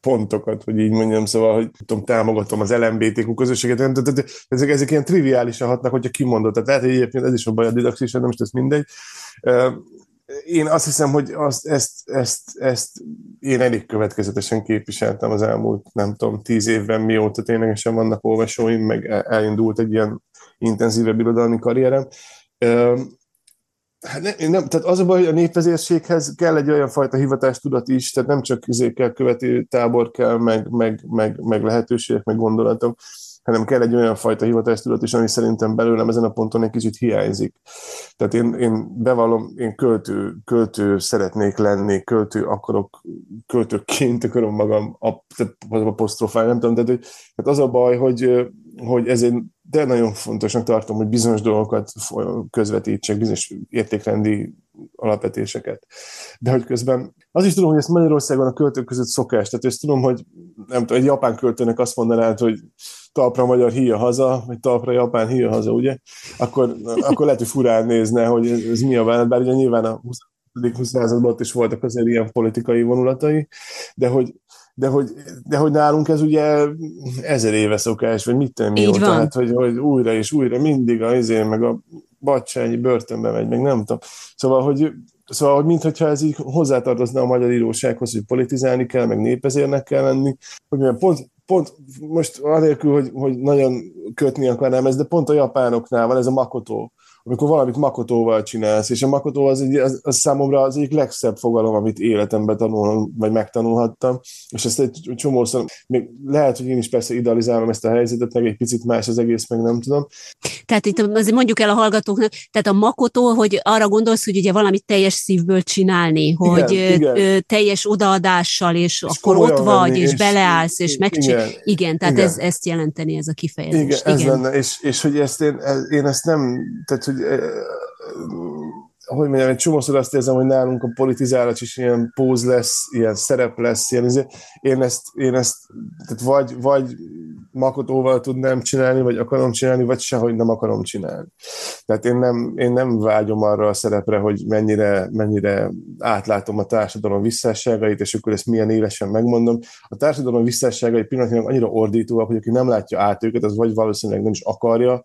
pontokat, hogy így mondjam, szóval, hogy tudom, támogatom az LMBTQ közösséget, tehát ezek, ezek ilyen triviálisan hatnak, hogyha kimondod. Tehát lehet, hogy egyébként ez is a baj a didaxis, nem is ez mindegy. Én azt hiszem, hogy azt, ezt, ezt, ezt én elég következetesen képviseltem az elmúlt, nem tudom, tíz évben, mióta ténylegesen vannak olvasóim, meg elindult egy ilyen intenzívebb irodalmi karrierem. Hát nem, nem, tehát az a baj, hogy a népvezérséghez kell egy olyan fajta hivatástudat is, tehát nem csak izé kell követő tábor kell, meg, meg, meg, meg lehetőségek, meg gondolatok, hanem kell egy olyan fajta hivatástudat is, ami szerintem belőlem ezen a ponton egy kicsit hiányzik. Tehát én, én bevallom, én költő, költő szeretnék lenni, költő akarok, költőként akarom magam apostrofálni, nem tudom, tehát, hogy, tehát az a baj, hogy, hogy ez egy de nagyon fontosnak tartom, hogy bizonyos dolgokat közvetítsek, bizonyos értékrendi alapvetéseket. De hogy közben az is tudom, hogy ezt Magyarországon a költők között szokás, tehát ezt tudom, hogy nem tudom, egy japán költőnek azt mondanád, hogy talpra magyar híja haza, vagy talpra japán híja haza, ugye? Akkor, akkor lehet, hogy furán nézne, hogy ez, ez mi a válasz, bár ugye nyilván a 20. 20. században ott is voltak azért ilyen politikai vonulatai, de hogy, de hogy, de hogy nálunk ez ugye ezer éve szokás, vagy mit tenni mióta, tehát hogy, hogy újra és újra mindig a izé, meg a bacsányi börtönbe megy, meg nem tudom. Szóval, hogy Szóval, hogy mintha ez így hozzátartozna a magyar írósághoz, hogy politizálni kell, meg népezérnek kell lenni, hogy pont, pont most anélkül, hogy, hogy nagyon kötni akarnám ezt, de pont a japánoknál van ez a makoto, amikor valamit makotóval csinálsz, és a makotó az, egy, az, az számomra az egyik legszebb fogalom, amit életemben tanulom, vagy megtanulhattam, és ezt egy csomószor, még lehet, hogy én is persze idealizálom ezt a helyzetet, meg egy picit más az egész, meg nem tudom. Tehát itt azért mondjuk el a hallgatóknak, tehát a makotó, hogy arra gondolsz, hogy ugye valamit teljes szívből csinálni, hogy igen, igen. teljes odaadással, és, és akkor ott vagy, és, és beleállsz, és megcsinálsz. Igen, igen, tehát igen. Ez, ezt jelenteni ez a kifejezés. Igen, igen. ez lenne, és, és hogy ezt én, én ezt nem, tehát hogy hogy mondjam, egy csomószor azt érzem, hogy nálunk a politizálás is ilyen póz lesz, ilyen szerep lesz, ilyen, izé. én ezt, én ezt tehát vagy, vagy makotóval tudnám csinálni, vagy akarom csinálni, vagy sehogy nem akarom csinálni. Tehát én nem, én nem vágyom arra a szerepre, hogy mennyire, mennyire átlátom a társadalom visszásságait, és akkor ezt milyen élesen megmondom. A társadalom visszásságai pillanatnyilag annyira ordítóak, hogy aki nem látja át őket, az vagy valószínűleg nem is akarja,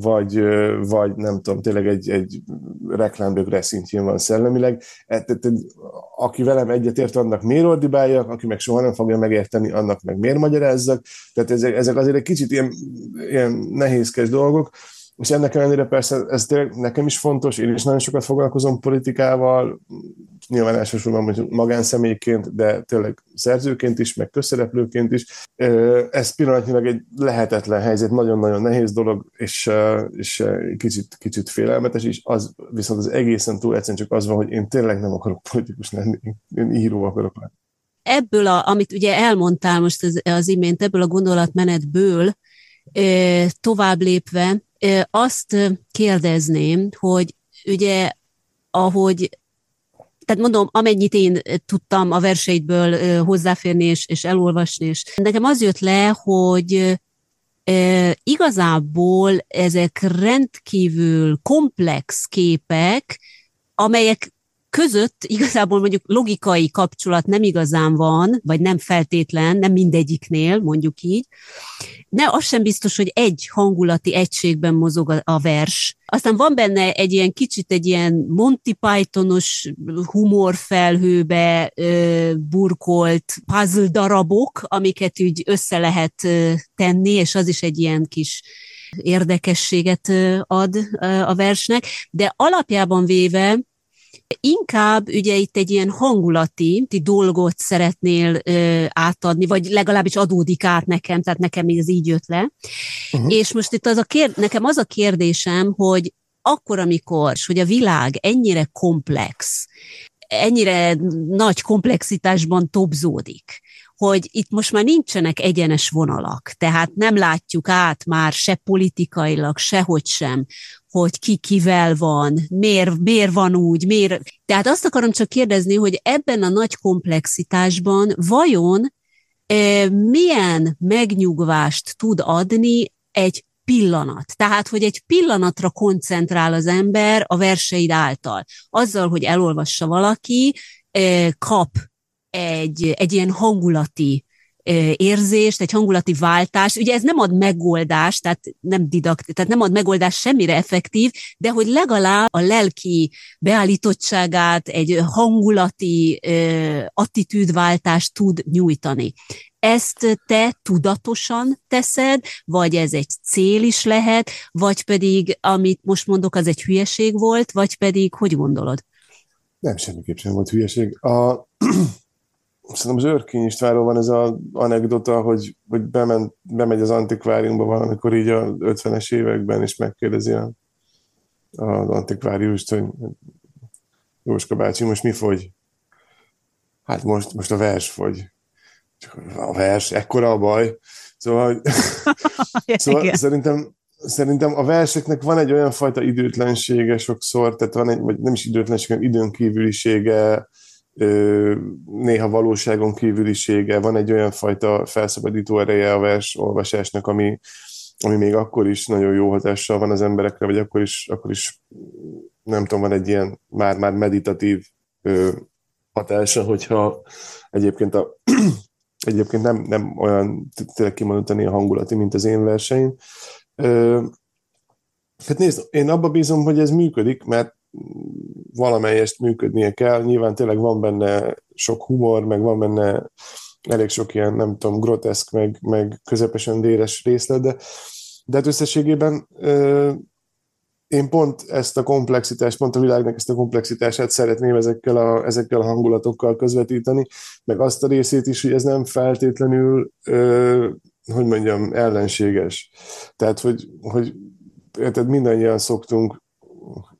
vagy, vagy nem tudom, tényleg egy, egy reklámbögre szintjén van szellemileg. E, aki velem egyetért, annak miért ordibáljak, aki meg soha nem fogja megérteni, annak meg miért magyarázzak. Tehát ezek, ezek azért egy kicsit ilyen, ilyen nehézkes dolgok, és ennek ellenére persze ez tényleg nekem is fontos, én is nagyon sokat foglalkozom politikával, nyilván elsősorban mondjuk magánszemélyként, de tényleg szerzőként is, meg közszereplőként is. Ez pillanatnyilag egy lehetetlen helyzet, nagyon-nagyon nehéz dolog, és, és kicsit, kicsit félelmetes is. Az viszont az egészen túl egyszerűen csak az van, hogy én tényleg nem akarok politikus lenni, én író akarok lenni. Ebből, a, amit ugye elmondtál most az, az imént, ebből a gondolatmenetből tovább lépve, azt kérdezném, hogy ugye, ahogy tehát mondom, amennyit én tudtam a verseidből hozzáférni és, és elolvasni, és nekem az jött le, hogy igazából ezek rendkívül komplex képek, amelyek között igazából mondjuk logikai kapcsolat nem igazán van, vagy nem feltétlen, nem mindegyiknél, mondjuk így. Ne, az sem biztos, hogy egy hangulati egységben mozog a, a vers. Aztán van benne egy ilyen kicsit egy ilyen Monty Pythonos humorfelhőbe ö, burkolt puzzle darabok, amiket úgy össze lehet ö, tenni, és az is egy ilyen kis érdekességet ad a versnek, de alapjában véve Inkább ugye itt egy ilyen hangulati dolgot szeretnél ö, átadni, vagy legalábbis adódik át nekem, tehát nekem ez így jött le. Uh-huh. És most itt az a kér, nekem az a kérdésem, hogy akkor, amikor, hogy a világ ennyire komplex, ennyire nagy komplexitásban tobzódik, hogy itt most már nincsenek egyenes vonalak, tehát nem látjuk át már se politikailag, sehogy sem, hogy ki kivel van, miért, miért van úgy, miért. Tehát azt akarom csak kérdezni, hogy ebben a nagy komplexitásban vajon e, milyen megnyugvást tud adni egy pillanat. Tehát, hogy egy pillanatra koncentrál az ember a verseid által. Azzal, hogy elolvassa valaki, kap egy, egy ilyen hangulati érzést, egy hangulati váltást. Ugye ez nem ad megoldást, tehát nem didakt, tehát nem ad megoldást semmire effektív, de hogy legalább a lelki beállítottságát, egy hangulati attitűdváltást tud nyújtani. Ezt te tudatosan teszed, vagy ez egy cél is lehet, vagy pedig, amit most mondok, az egy hülyeség volt, vagy pedig, hogy gondolod? Nem, semmiképp sem volt hülyeség. A, szerintem az Örkény Istvánról van ez az anekdota, hogy, hogy bement, bemegy az antikváriumba valamikor így a 50-es években, és megkérdezi a, az antikváriust, hogy Jóska bácsi, most mi fogy? Hát most, most a vers fogy. Csak a vers, ekkora a baj. Szóval, szóval szerintem, szerintem a verseknek van egy olyan fajta időtlensége sokszor, tehát van egy, vagy nem is időtlenség, hanem időn kívülisége, néha valóságon kívülisége, van egy olyan fajta felszabadító ereje a vers olvasásnak, ami, ami még akkor is nagyon jó hatással van az emberekre, vagy akkor is, akkor is nem tudom, van egy ilyen már-már meditatív ö, hatása, hogyha egyébként a egyébként nem, nem olyan tényleg kimondani a hangulati, mint az én verseim. Hát nézd, én abba bízom, hogy ez működik, mert valamelyest működnie kell. Nyilván tényleg van benne sok humor, meg van benne elég sok ilyen, nem tudom, groteszk, meg, meg közepesen déres részlet, de, de hát összességében ö, én pont ezt a komplexitást, pont a világnak ezt a komplexitását szeretném ezekkel a, ezekkel a hangulatokkal közvetíteni, meg azt a részét is, hogy ez nem feltétlenül, ö, hogy mondjam, ellenséges. Tehát, hogy, hogy érted, mindannyian szoktunk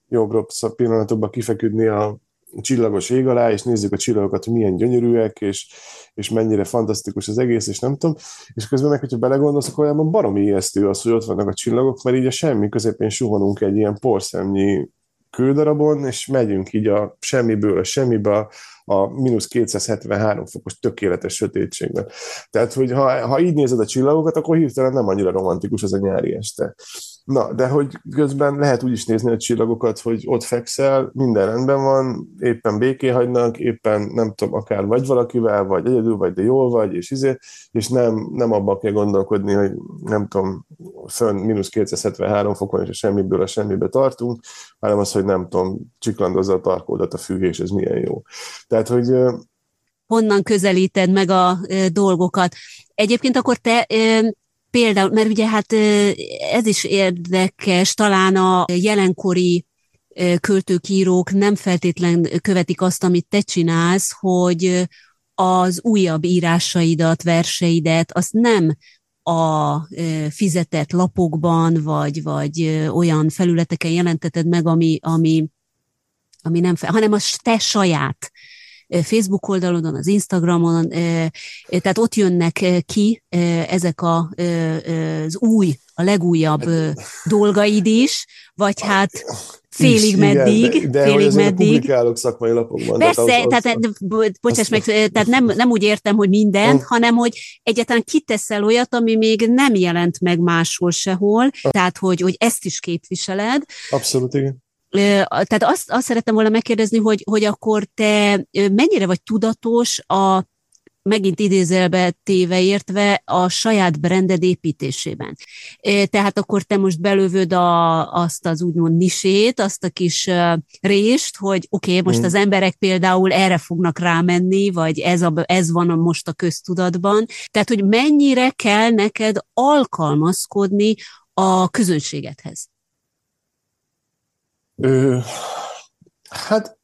jobb-rossz pillanatokban kifeküdni a csillagos ég alá, és nézzük a csillagokat, hogy milyen gyönyörűek, és, és mennyire fantasztikus az egész, és nem tudom. És közben meg, hogyha belegondolsz, akkor olyan baromi ijesztő az, hogy ott vannak a csillagok, mert így a semmi közepén suhanunk egy ilyen porszemnyi kődarabon, és megyünk így a semmiből a semmibe, a mínusz 273 fokos tökéletes sötétségben. Tehát, hogy ha, ha így nézed a csillagokat, akkor hirtelen nem annyira romantikus az a nyári este. Na, de hogy közben lehet úgy is nézni a csillagokat, hogy ott fekszel, minden rendben van, éppen béké hagynak, éppen nem tudom, akár vagy valakivel, vagy egyedül, vagy de jól vagy, és izé, és nem, nem abban kell gondolkodni, hogy nem tudom, fönn mínusz 273 fokon, és a semmiből a semmibe tartunk, hanem az, hogy nem tudom, csiklandozza a tarkódat a függés, ez milyen jó. Tehát, hogy honnan közelíted meg a dolgokat. Egyébként akkor te például, mert ugye hát ez is érdekes, talán a jelenkori költőkírók nem feltétlen követik azt, amit te csinálsz, hogy az újabb írásaidat, verseidet, azt nem a fizetett lapokban, vagy, vagy olyan felületeken jelenteted meg, ami, ami, ami nem fel, hanem a te saját Facebook oldalon, az Instagramon, tehát ott jönnek ki ezek a, az új, a legújabb dolgaid is, vagy hát félig is, meddig. Igen, de, de félig meddig. publikálok szakmai lapokban. Persze, tehát, az, tehát az, bocsáss meg, tehát nem, nem úgy értem, hogy mindent, ah. hanem hogy egyáltalán kiteszel olyat, ami még nem jelent meg máshol sehol, ah. tehát hogy, hogy ezt is képviseled. Abszolút, igen tehát azt, azt szerettem volna megkérdezni, hogy, hogy akkor te mennyire vagy tudatos a megint idézelbe téve értve a saját branded építésében. Tehát akkor te most belövöd a, azt az úgymond nisét, azt a kis rést, hogy oké, okay, most mm. az emberek például erre fognak rámenni, vagy ez, a, ez van most a köztudatban. Tehát, hogy mennyire kell neked alkalmazkodni a közönségedhez? Ö, hát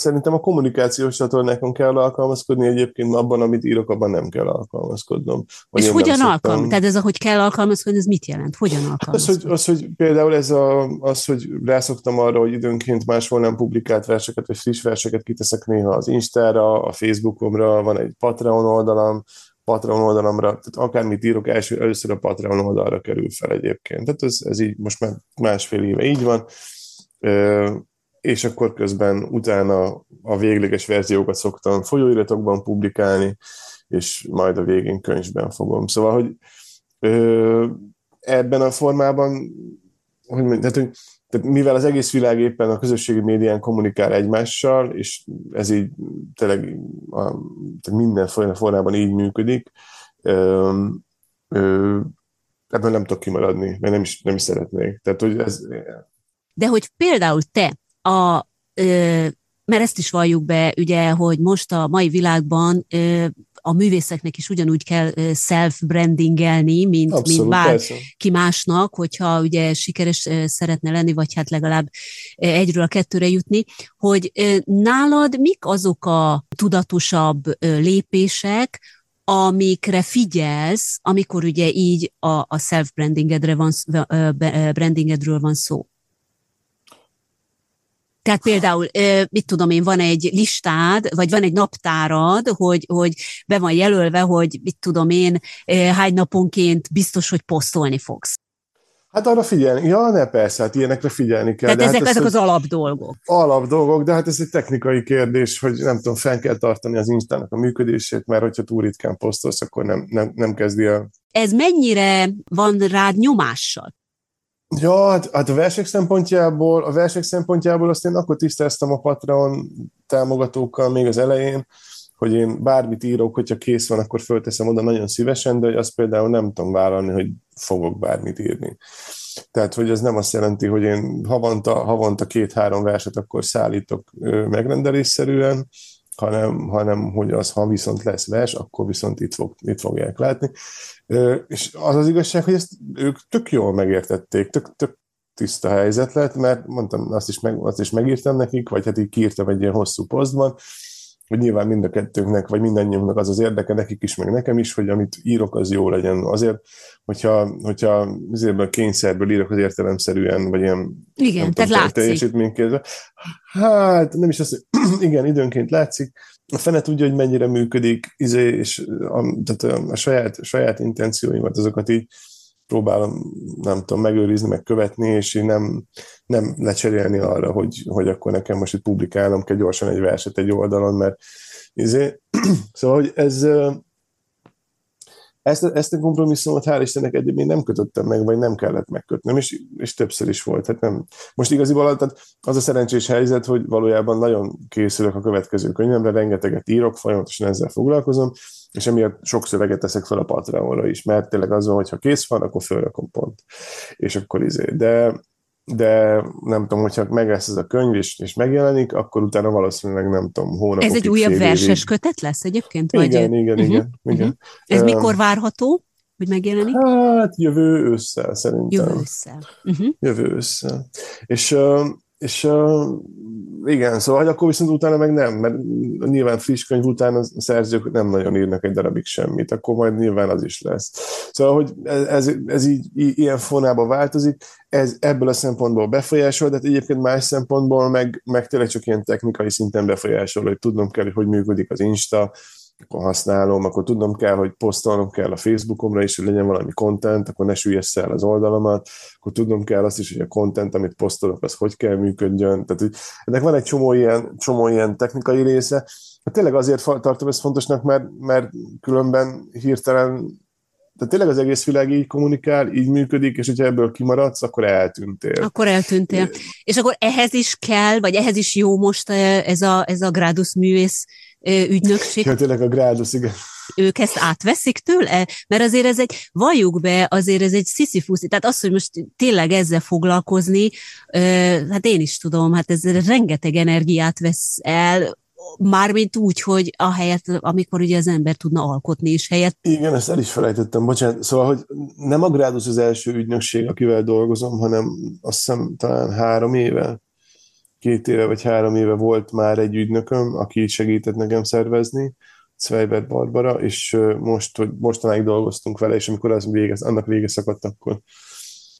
szerintem a kommunikációs csatornákon kell alkalmazkodni, egyébként abban, amit írok, abban nem kell alkalmazkodnom. És hogyan alkalmazkodni? Tehát ez a, hogy kell alkalmazkodni, ez mit jelent? Hogyan alkalmazkodni? Az, hogy, az, hogy például ez a, az, hogy rászoktam arra, hogy időnként máshol nem publikált verseket, vagy friss verseket kiteszek néha az Instára, a Facebookomra, van egy Patreon oldalam, Patreon oldalamra, tehát akármit írok, első, először a Patreon oldalra kerül fel egyébként. Tehát ez, ez így most már másfél éve így van, és akkor közben utána a végleges verziókat szoktam folyóiratokban publikálni, és majd a végén könyvben fogom. Szóval, hogy ebben a formában, hogy, tehát, hogy tehát mivel az egész világ éppen a közösségi médián kommunikál egymással, és ez így tényleg a minden formában így működik, ö, ö, ebből nem tudok kimaradni, mert nem is, nem is szeretnék. Tehát, hogy ez... De hogy például te a ö, mert ezt is valljuk be, ugye, hogy most a mai világban a művészeknek is ugyanúgy kell self-brandingelni, mint, Abszolút, mint bárki másnak, hogyha ugye sikeres szeretne lenni, vagy hát legalább egyről a kettőre jutni, hogy nálad mik azok a tudatosabb lépések, amikre figyelsz, amikor ugye így a, a self-brandingedre van, brandingedről van szó? Tehát például, mit tudom én, van egy listád, vagy van egy naptárad, hogy, hogy be van jelölve, hogy mit tudom én, hány naponként biztos, hogy posztolni fogsz. Hát arra figyelni, ja, ne persze, hát ilyenekre figyelni kell. Tehát ezek, hát ezek az alapdolgok. Alapdolgok, de hát ez egy technikai kérdés, hogy nem tudom, fenn kell tartani az Instának a működését, mert hogyha túl ritkán posztolsz, akkor nem, nem, nem kezdi el. Ez mennyire van rád nyomással? Ja, hát, hát a versek szempontjából, a versek szempontjából azt én akkor tisztáztam a Patreon támogatókkal még az elején, hogy én bármit írok, hogyha kész van, akkor fölteszem oda nagyon szívesen, de hogy azt például nem tudom vállalni, hogy fogok bármit írni. Tehát, hogy ez nem azt jelenti, hogy én havonta, havonta két-három verset akkor szállítok megrendelésszerűen, hanem, hanem hogy az, ha viszont lesz vers, akkor viszont itt, fog, itt fogják látni. És az az igazság, hogy ezt ők tök jól megértették, tök, tök tiszta helyzet lett, mert mondtam, azt is, meg, azt is megírtam nekik, vagy hát így kiírtam egy ilyen hosszú posztban, hogy nyilván mind a kettőnknek, vagy mindannyiunknak az az érdeke, nekik is, meg nekem is, hogy amit írok, az jó legyen. Azért, hogyha, hogyha azért kényszerből írok az értelemszerűen, vagy ilyen igen, tehát látszik. teljesítménykézve, hát nem is az, hogy igen, időnként látszik, a fene tudja, hogy mennyire működik, izé, és a, tehát a, a saját, a saját intencióimat, azokat így próbálom, nem tudom, megőrizni, meg követni, és én nem, nem lecserélni arra, hogy, hogy akkor nekem most itt publikálnom kell gyorsan egy verset egy oldalon, mert izé, szóval, hogy ez, ezt, ezt a kompromisszumot hál' Istennek eddig még nem kötöttem meg, vagy nem kellett megkötnöm, és, és többször is volt. Hát nem. Most igaziból tehát az a szerencsés helyzet, hogy valójában nagyon készülök a következő könyvemre, rengeteget írok, folyamatosan ezzel foglalkozom, és emiatt sok szöveget teszek fel a Patreonra is, mert tényleg az van, hogy ha kész van, akkor fölrakom pont. És akkor izé. De, de nem tudom, hogyha meg lesz ez a könyv, és, és megjelenik, akkor utána valószínűleg nem tudom, hónapokig. Ez egy újabb verses kötet lesz egyébként? Igen, vagy? igen, uh-huh. igen, uh-huh. igen. Ez uh, mikor várható, hogy megjelenik? Hát jövő ősszel szerintem. Jövő ősszel. Uh-huh. Jövő ősszel. És uh, és uh, igen, szóval akkor viszont utána meg nem, mert nyilván friss könyv után a szerzők nem nagyon írnak egy darabig semmit, akkor majd nyilván az is lesz. Szóval, hogy ez, ez így, ilyen formában változik, ez ebből a szempontból befolyásol, de hát egyébként más szempontból meg, meg tényleg csak ilyen technikai szinten befolyásol, hogy tudnom kell, hogy hogy működik az Insta, akkor használom, akkor tudnom kell, hogy posztolnom kell a Facebookomra is, hogy legyen valami content, akkor ne süllyessz el az oldalamat, akkor tudnom kell azt is, hogy a content, amit posztolok, az hogy kell működjön. Tehát, hogy ennek van egy csomó ilyen, csomó ilyen technikai része. Hát tényleg azért tartom ezt fontosnak, mert, mert különben hirtelen tehát tényleg az egész világ így kommunikál, így működik, és hogyha ebből kimaradsz, akkor eltűntél. Akkor eltűntél. És akkor ehhez is kell, vagy ehhez is jó most ez a, ez a Gradus művész ügynökség. Ja, tényleg a Gradus, igen. Ők ezt átveszik tőle? Mert azért ez egy, valljuk be, azért ez egy sziszifuszi, tehát az, hogy most tényleg ezzel foglalkozni, hát én is tudom, hát ez rengeteg energiát vesz el, mármint úgy, hogy a helyet, amikor ugye az ember tudna alkotni is helyet. Igen, ezt el is felejtettem, bocsánat. Szóval, hogy nem a Gradus az első ügynökség, akivel dolgozom, hanem azt hiszem talán három éve, két éve vagy három éve volt már egy ügynököm, aki segített nekem szervezni, Zweibert Barbara, és most, hogy mostanáig dolgoztunk vele, és amikor az vége, annak vége szakadt, akkor,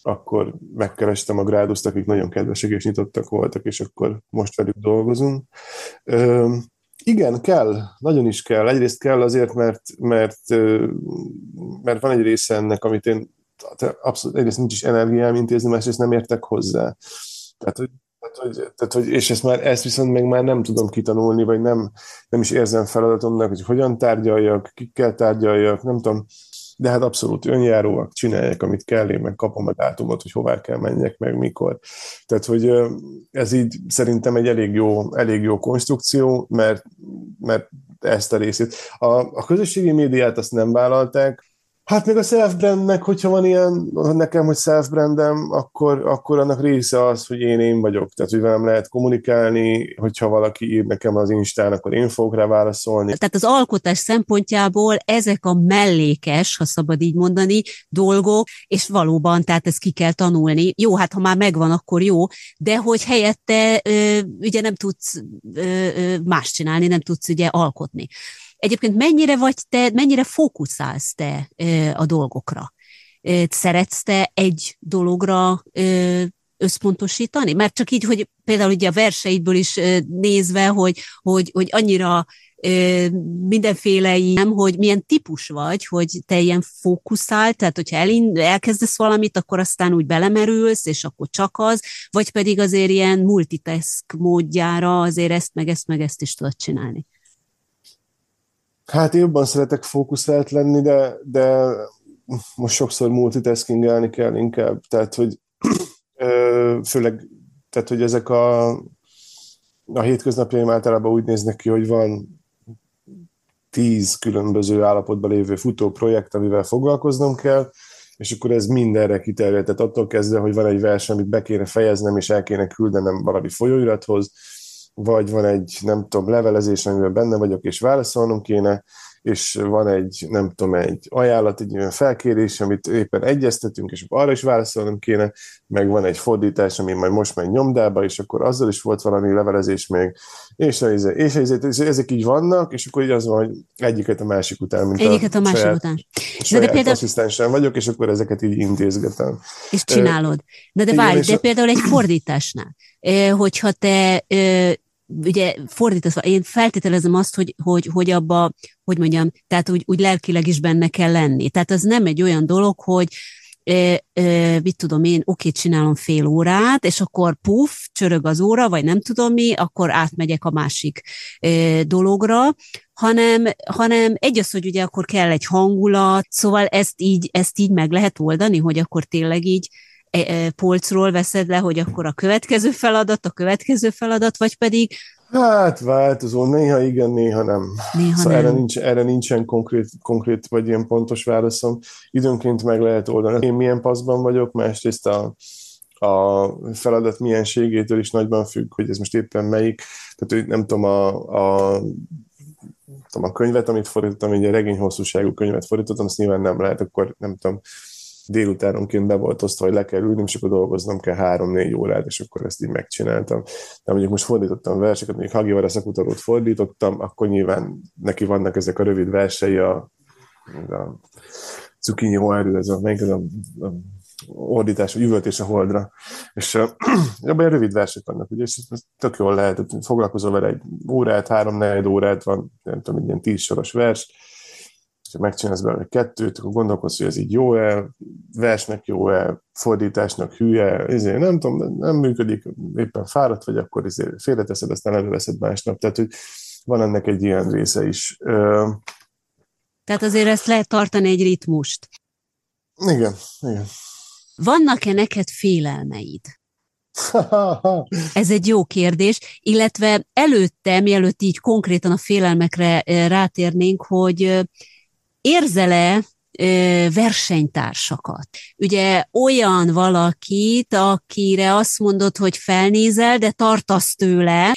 akkor megkerestem a gráduszt, akik nagyon kedvesek és nyitottak voltak, és akkor most velük dolgozunk. Ö, igen, kell, nagyon is kell. Egyrészt kell azért, mert, mert, mert van egy része ennek, amit én abszolút, egyrészt nincs is energiám intézni, másrészt nem értek hozzá. Tehát, hogy tehát, hogy, tehát, hogy, és ezt, már, ezt viszont még már nem tudom kitanulni, vagy nem, nem is érzem feladatomnak, hogy hogyan tárgyaljak, kikkel tárgyaljak, nem tudom, de hát abszolút önjáróak, csinálják, amit kell, én meg kapom a dátumot, hogy hová kell menjek, meg mikor. Tehát, hogy ez így szerintem egy elég jó, elég jó konstrukció, mert, mert ezt a részét. A, a közösségi médiát azt nem vállalták, Hát még a self-brandnek, hogyha van ilyen, nekem, hogy self-brandem, akkor, akkor annak része az, hogy én én vagyok. Tehát, hogy velem lehet kommunikálni, hogyha valaki ír nekem az Instán, akkor én fogok rá válaszolni. Tehát az alkotás szempontjából ezek a mellékes, ha szabad így mondani, dolgok, és valóban, tehát ezt ki kell tanulni. Jó, hát ha már megvan, akkor jó, de hogy helyette ö, ugye nem tudsz ö, ö, más csinálni, nem tudsz ugye alkotni. Egyébként mennyire vagy te, mennyire fókuszálsz te a dolgokra? Szeretsz te egy dologra összpontosítani? Mert csak így, hogy például ugye a verseidből is nézve, hogy, hogy, hogy annyira mindenféle nem, hogy milyen típus vagy, hogy te ilyen fókuszált, tehát hogyha elind, elkezdesz valamit, akkor aztán úgy belemerülsz, és akkor csak az, vagy pedig azért ilyen multitask módjára azért ezt, meg ezt, meg ezt is tudod csinálni. Hát én jobban szeretek fókuszált lenni, de, de most sokszor multitaskingelni kell inkább, tehát hogy főleg, tehát hogy ezek a, a hétköznapjaim általában úgy néznek ki, hogy van tíz különböző állapotban lévő futó projekt, amivel foglalkoznom kell, és akkor ez mindenre kiterjed. Tehát attól kezdve, hogy van egy verseny, amit be kéne fejeznem, és el kéne küldenem valami folyóirathoz, vagy van egy, nem tudom, levelezés, amiben benne vagyok, és válaszolnom kéne, és van egy, nem tudom, egy ajánlat, egy olyan felkérés, amit éppen egyeztetünk, és arra is válaszolnom kéne, meg van egy fordítás, ami majd most megy nyomdába, és akkor azzal is volt valami levelezés még, és, és, és, és, és ezek így vannak, és akkor így az van, hogy egyiket a másik után, mint egyiket a, a másik saját, után. De, de például... asszisztensen vagyok, és akkor ezeket így intézgetem. És csinálod. De, de várj, de például egy fordításnál, hogyha te ugye fordítva, én feltételezem azt, hogy, hogy, hogy abba, hogy mondjam, tehát úgy, úgy lelkileg is benne kell lenni. Tehát az nem egy olyan dolog, hogy e, e, mit tudom én, oké, csinálom fél órát, és akkor puf, csörög az óra, vagy nem tudom mi, akkor átmegyek a másik e, dologra, hanem, hanem egy az, hogy ugye akkor kell egy hangulat, szóval ezt így, ezt így meg lehet oldani, hogy akkor tényleg így polcról veszed le, hogy akkor a következő feladat, a következő feladat, vagy pedig Hát változó, néha igen, néha nem. Néha szóval nem. Erre, nincs, erre nincsen konkrét, konkrét vagy ilyen pontos válaszom. Időnként meg lehet oldani. Én milyen paszban vagyok, másrészt a, a feladat mienségétől is nagyban függ, hogy ez most éppen melyik. Tehát nem tudom, a, a tudom, a könyvet, amit fordítottam, egy regény hosszúságú könyvet fordítottam, azt nyilván nem lehet, akkor nem tudom, délutánonként be volt osztva, hogy le kell ülni, és akkor dolgoznom kell három-négy órát, és akkor ezt így megcsináltam. De mondjuk most fordítottam verseket, mondjuk Hagiwara szakutarót fordítottam, akkor nyilván neki vannak ezek a rövid versei, a, a cukinyi erő, ez a, ez a, a ordítás, üvöltés a holdra. És abban rövid versek vannak, ugye, és ez tök jól lehet, hogy foglalkozol vele egy órát, három-négy órát van, nem tudom, egy ilyen tíz soros vers, ha megcsinálsz belőle kettőt, akkor gondolkodsz, hogy ez így jó-e, versnek jó-e, fordításnak hülye, ezért nem tudom, nem működik, éppen fáradt vagy, akkor ezért félreteszed, aztán előveszed másnap. Tehát, hogy van ennek egy ilyen része is. Tehát azért ezt lehet tartani egy ritmust. Igen, igen. Vannak-e neked félelmeid? Ez egy jó kérdés, illetve előtte, mielőtt így konkrétan a félelmekre rátérnénk, hogy érzele versenytársakat. Ugye olyan valakit, akire azt mondod, hogy felnézel, de tartasz tőle,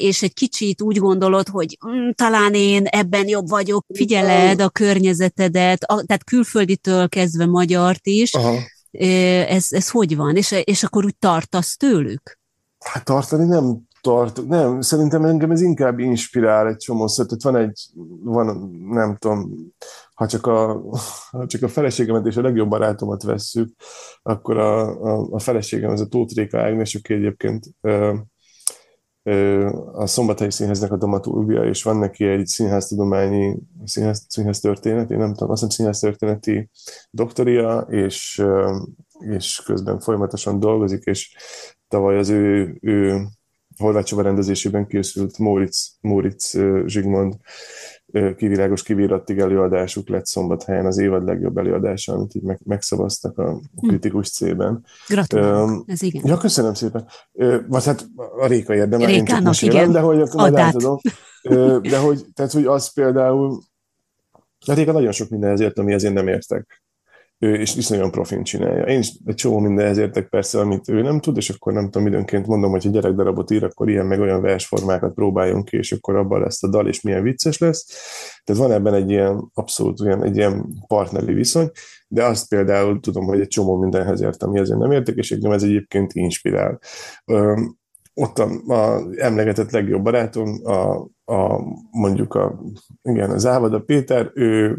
és egy kicsit úgy gondolod, hogy hm, talán én ebben jobb vagyok, figyeled a környezetedet, a, tehát külfölditől kezdve magyart is, Aha. Ez, ez hogy van? És, és akkor úgy tartasz tőlük? Hát tartani nem tart, nem, szerintem engem ez inkább inspirál egy csomó tehát van egy, van, nem tudom, ha csak a, ha csak a feleségemet és a legjobb barátomat vesszük, akkor a, a, a feleségem, ez a Tóth Réka Ágnes, aki egyébként ö, ö, a Szombathelyi Színháznak a dramaturgia, és van neki egy színháztudományi, színház, színház történet, én nem tudom, azt hiszem színház történeti doktoria, és, és közben folyamatosan dolgozik, és tavaly az ő, ő Horváth Csaba rendezésében készült Móricz, Móricz Zsigmond kivilágos kivírattig előadásuk lett szombathelyen az évad legjobb előadása, amit így meg, megszavaztak a hm. kritikus C-ben. Gratulálok, um, ez igen. Ja, köszönöm szépen. Uh, vagy hát a Réka érdemel, én csak igen. de hogy akkor majd átadom. De hogy, tehát, hogy az például, hát nagyon sok mindenhez értem, ami ezért nem értek ő és iszonyan profin csinálja. Én is egy csomó mindenhez értek persze, amit ő nem tud, és akkor nem tudom, időnként mondom, hogy ha gyerekdarabot ír, akkor ilyen meg olyan versformákat próbáljon ki, és akkor abban lesz a dal, és milyen vicces lesz. Tehát van ebben egy ilyen abszolút olyan, egy ilyen partneri viszony, de azt például tudom, hogy egy csomó mindenhez értem, ami ezért nem értek, és engem ez egyébként inspirál ott a, a emlegetett legjobb barátom, a, a, mondjuk a, igen, az Ávada Péter, ő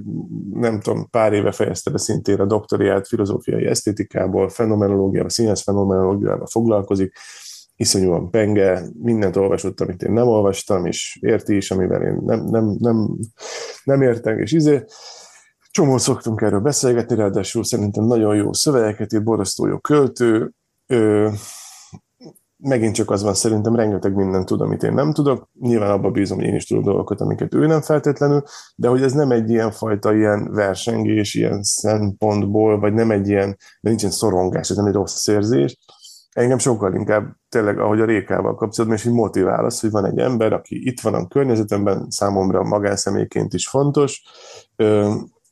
nem tudom, pár éve fejezte be szintén a doktoriát filozófiai esztétikából, fenomenológiával, színes fenomenológiával foglalkozik, iszonyúan penge, mindent olvasott, amit én nem olvastam, és érti is, amivel én nem, nem, nem, nem értek, és izé. Csomó szoktunk erről beszélgetni, ráadásul szerintem nagyon jó szövegeket ír, borzasztó jó költő, megint csak az van, szerintem rengeteg mindent tud, amit én nem tudok. Nyilván abba bízom, hogy én is tudok dolgokat, amiket ő nem feltétlenül, de hogy ez nem egy ilyen fajta ilyen versengés, ilyen szempontból, vagy nem egy ilyen, de nincsen szorongás, ez nem egy rossz érzés. Engem sokkal inkább tényleg, ahogy a Rékával kapcsolatban, és hogy motivál az, hogy van egy ember, aki itt van a környezetemben, számomra magánszemélyként is fontos,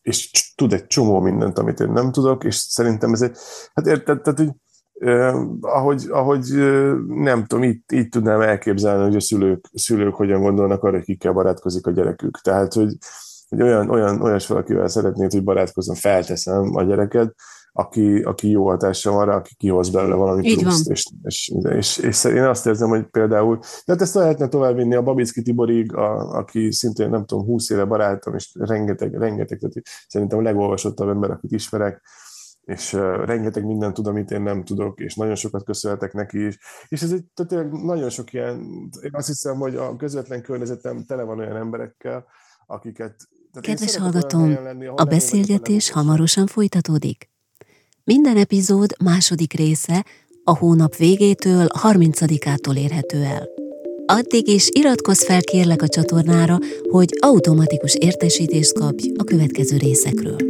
és tud egy csomó mindent, amit én nem tudok, és szerintem ez egy, hát érted, tehát, hogy ahogy, ahogy nem tudom, itt, így tudnám elképzelni, hogy a szülők, szülők hogyan gondolnak arra, hogy kikkel barátkozik a gyerekük. Tehát, hogy, hogy olyan, olyan, olyas valakivel szeretnéd, hogy barátkozzon, felteszem a gyereket, aki, aki jó hatással van rá, aki kihoz belőle valami Így pluszt. És, és, és, és, én azt érzem, hogy például, de hát ezt lehetne továbbvinni a Babicki Tiborig, a, aki szintén nem tudom, 20 éve barátom, és rengeteg, rengeteg, tehát szerintem a legolvasottabb ember, akit ismerek, és rengeteg mindent tud, amit én nem tudok, és nagyon sokat köszönhetek neki is. És ez egy, tehát nagyon sok ilyen, én azt hiszem, hogy a közvetlen környezetem tele van olyan emberekkel, akiket... Kedves hallgatóm, lenni, a beszélgetés hamarosan folytatódik. Minden epizód második része a hónap végétől 30-ától érhető el. Addig is iratkozz fel kérlek a csatornára, hogy automatikus értesítést kapj a következő részekről.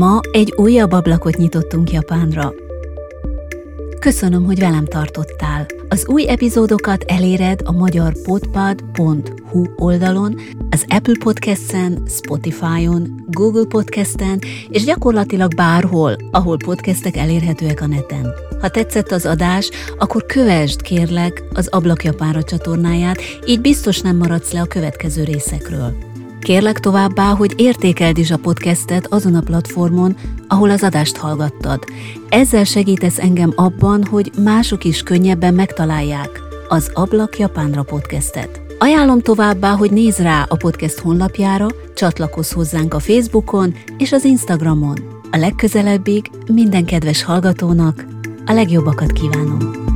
Ma egy újabb ablakot nyitottunk Japánra. Köszönöm, hogy velem tartottál. Az új epizódokat eléred a magyar podpad.hu oldalon, az Apple Podcast-en, Spotify-on, Google Podcast-en és gyakorlatilag bárhol, ahol podcastek elérhetőek a neten. Ha tetszett az adás, akkor kövesd kérlek az Ablak Japánra csatornáját, így biztos nem maradsz le a következő részekről. Kérlek továbbá, hogy értékeld is a podcastet azon a platformon, ahol az adást hallgattad. Ezzel segítesz engem abban, hogy mások is könnyebben megtalálják az Ablak Japánra podcastet. Ajánlom továbbá, hogy nézz rá a podcast honlapjára, csatlakozz hozzánk a Facebookon és az Instagramon. A legközelebbig minden kedves hallgatónak a legjobbakat kívánom.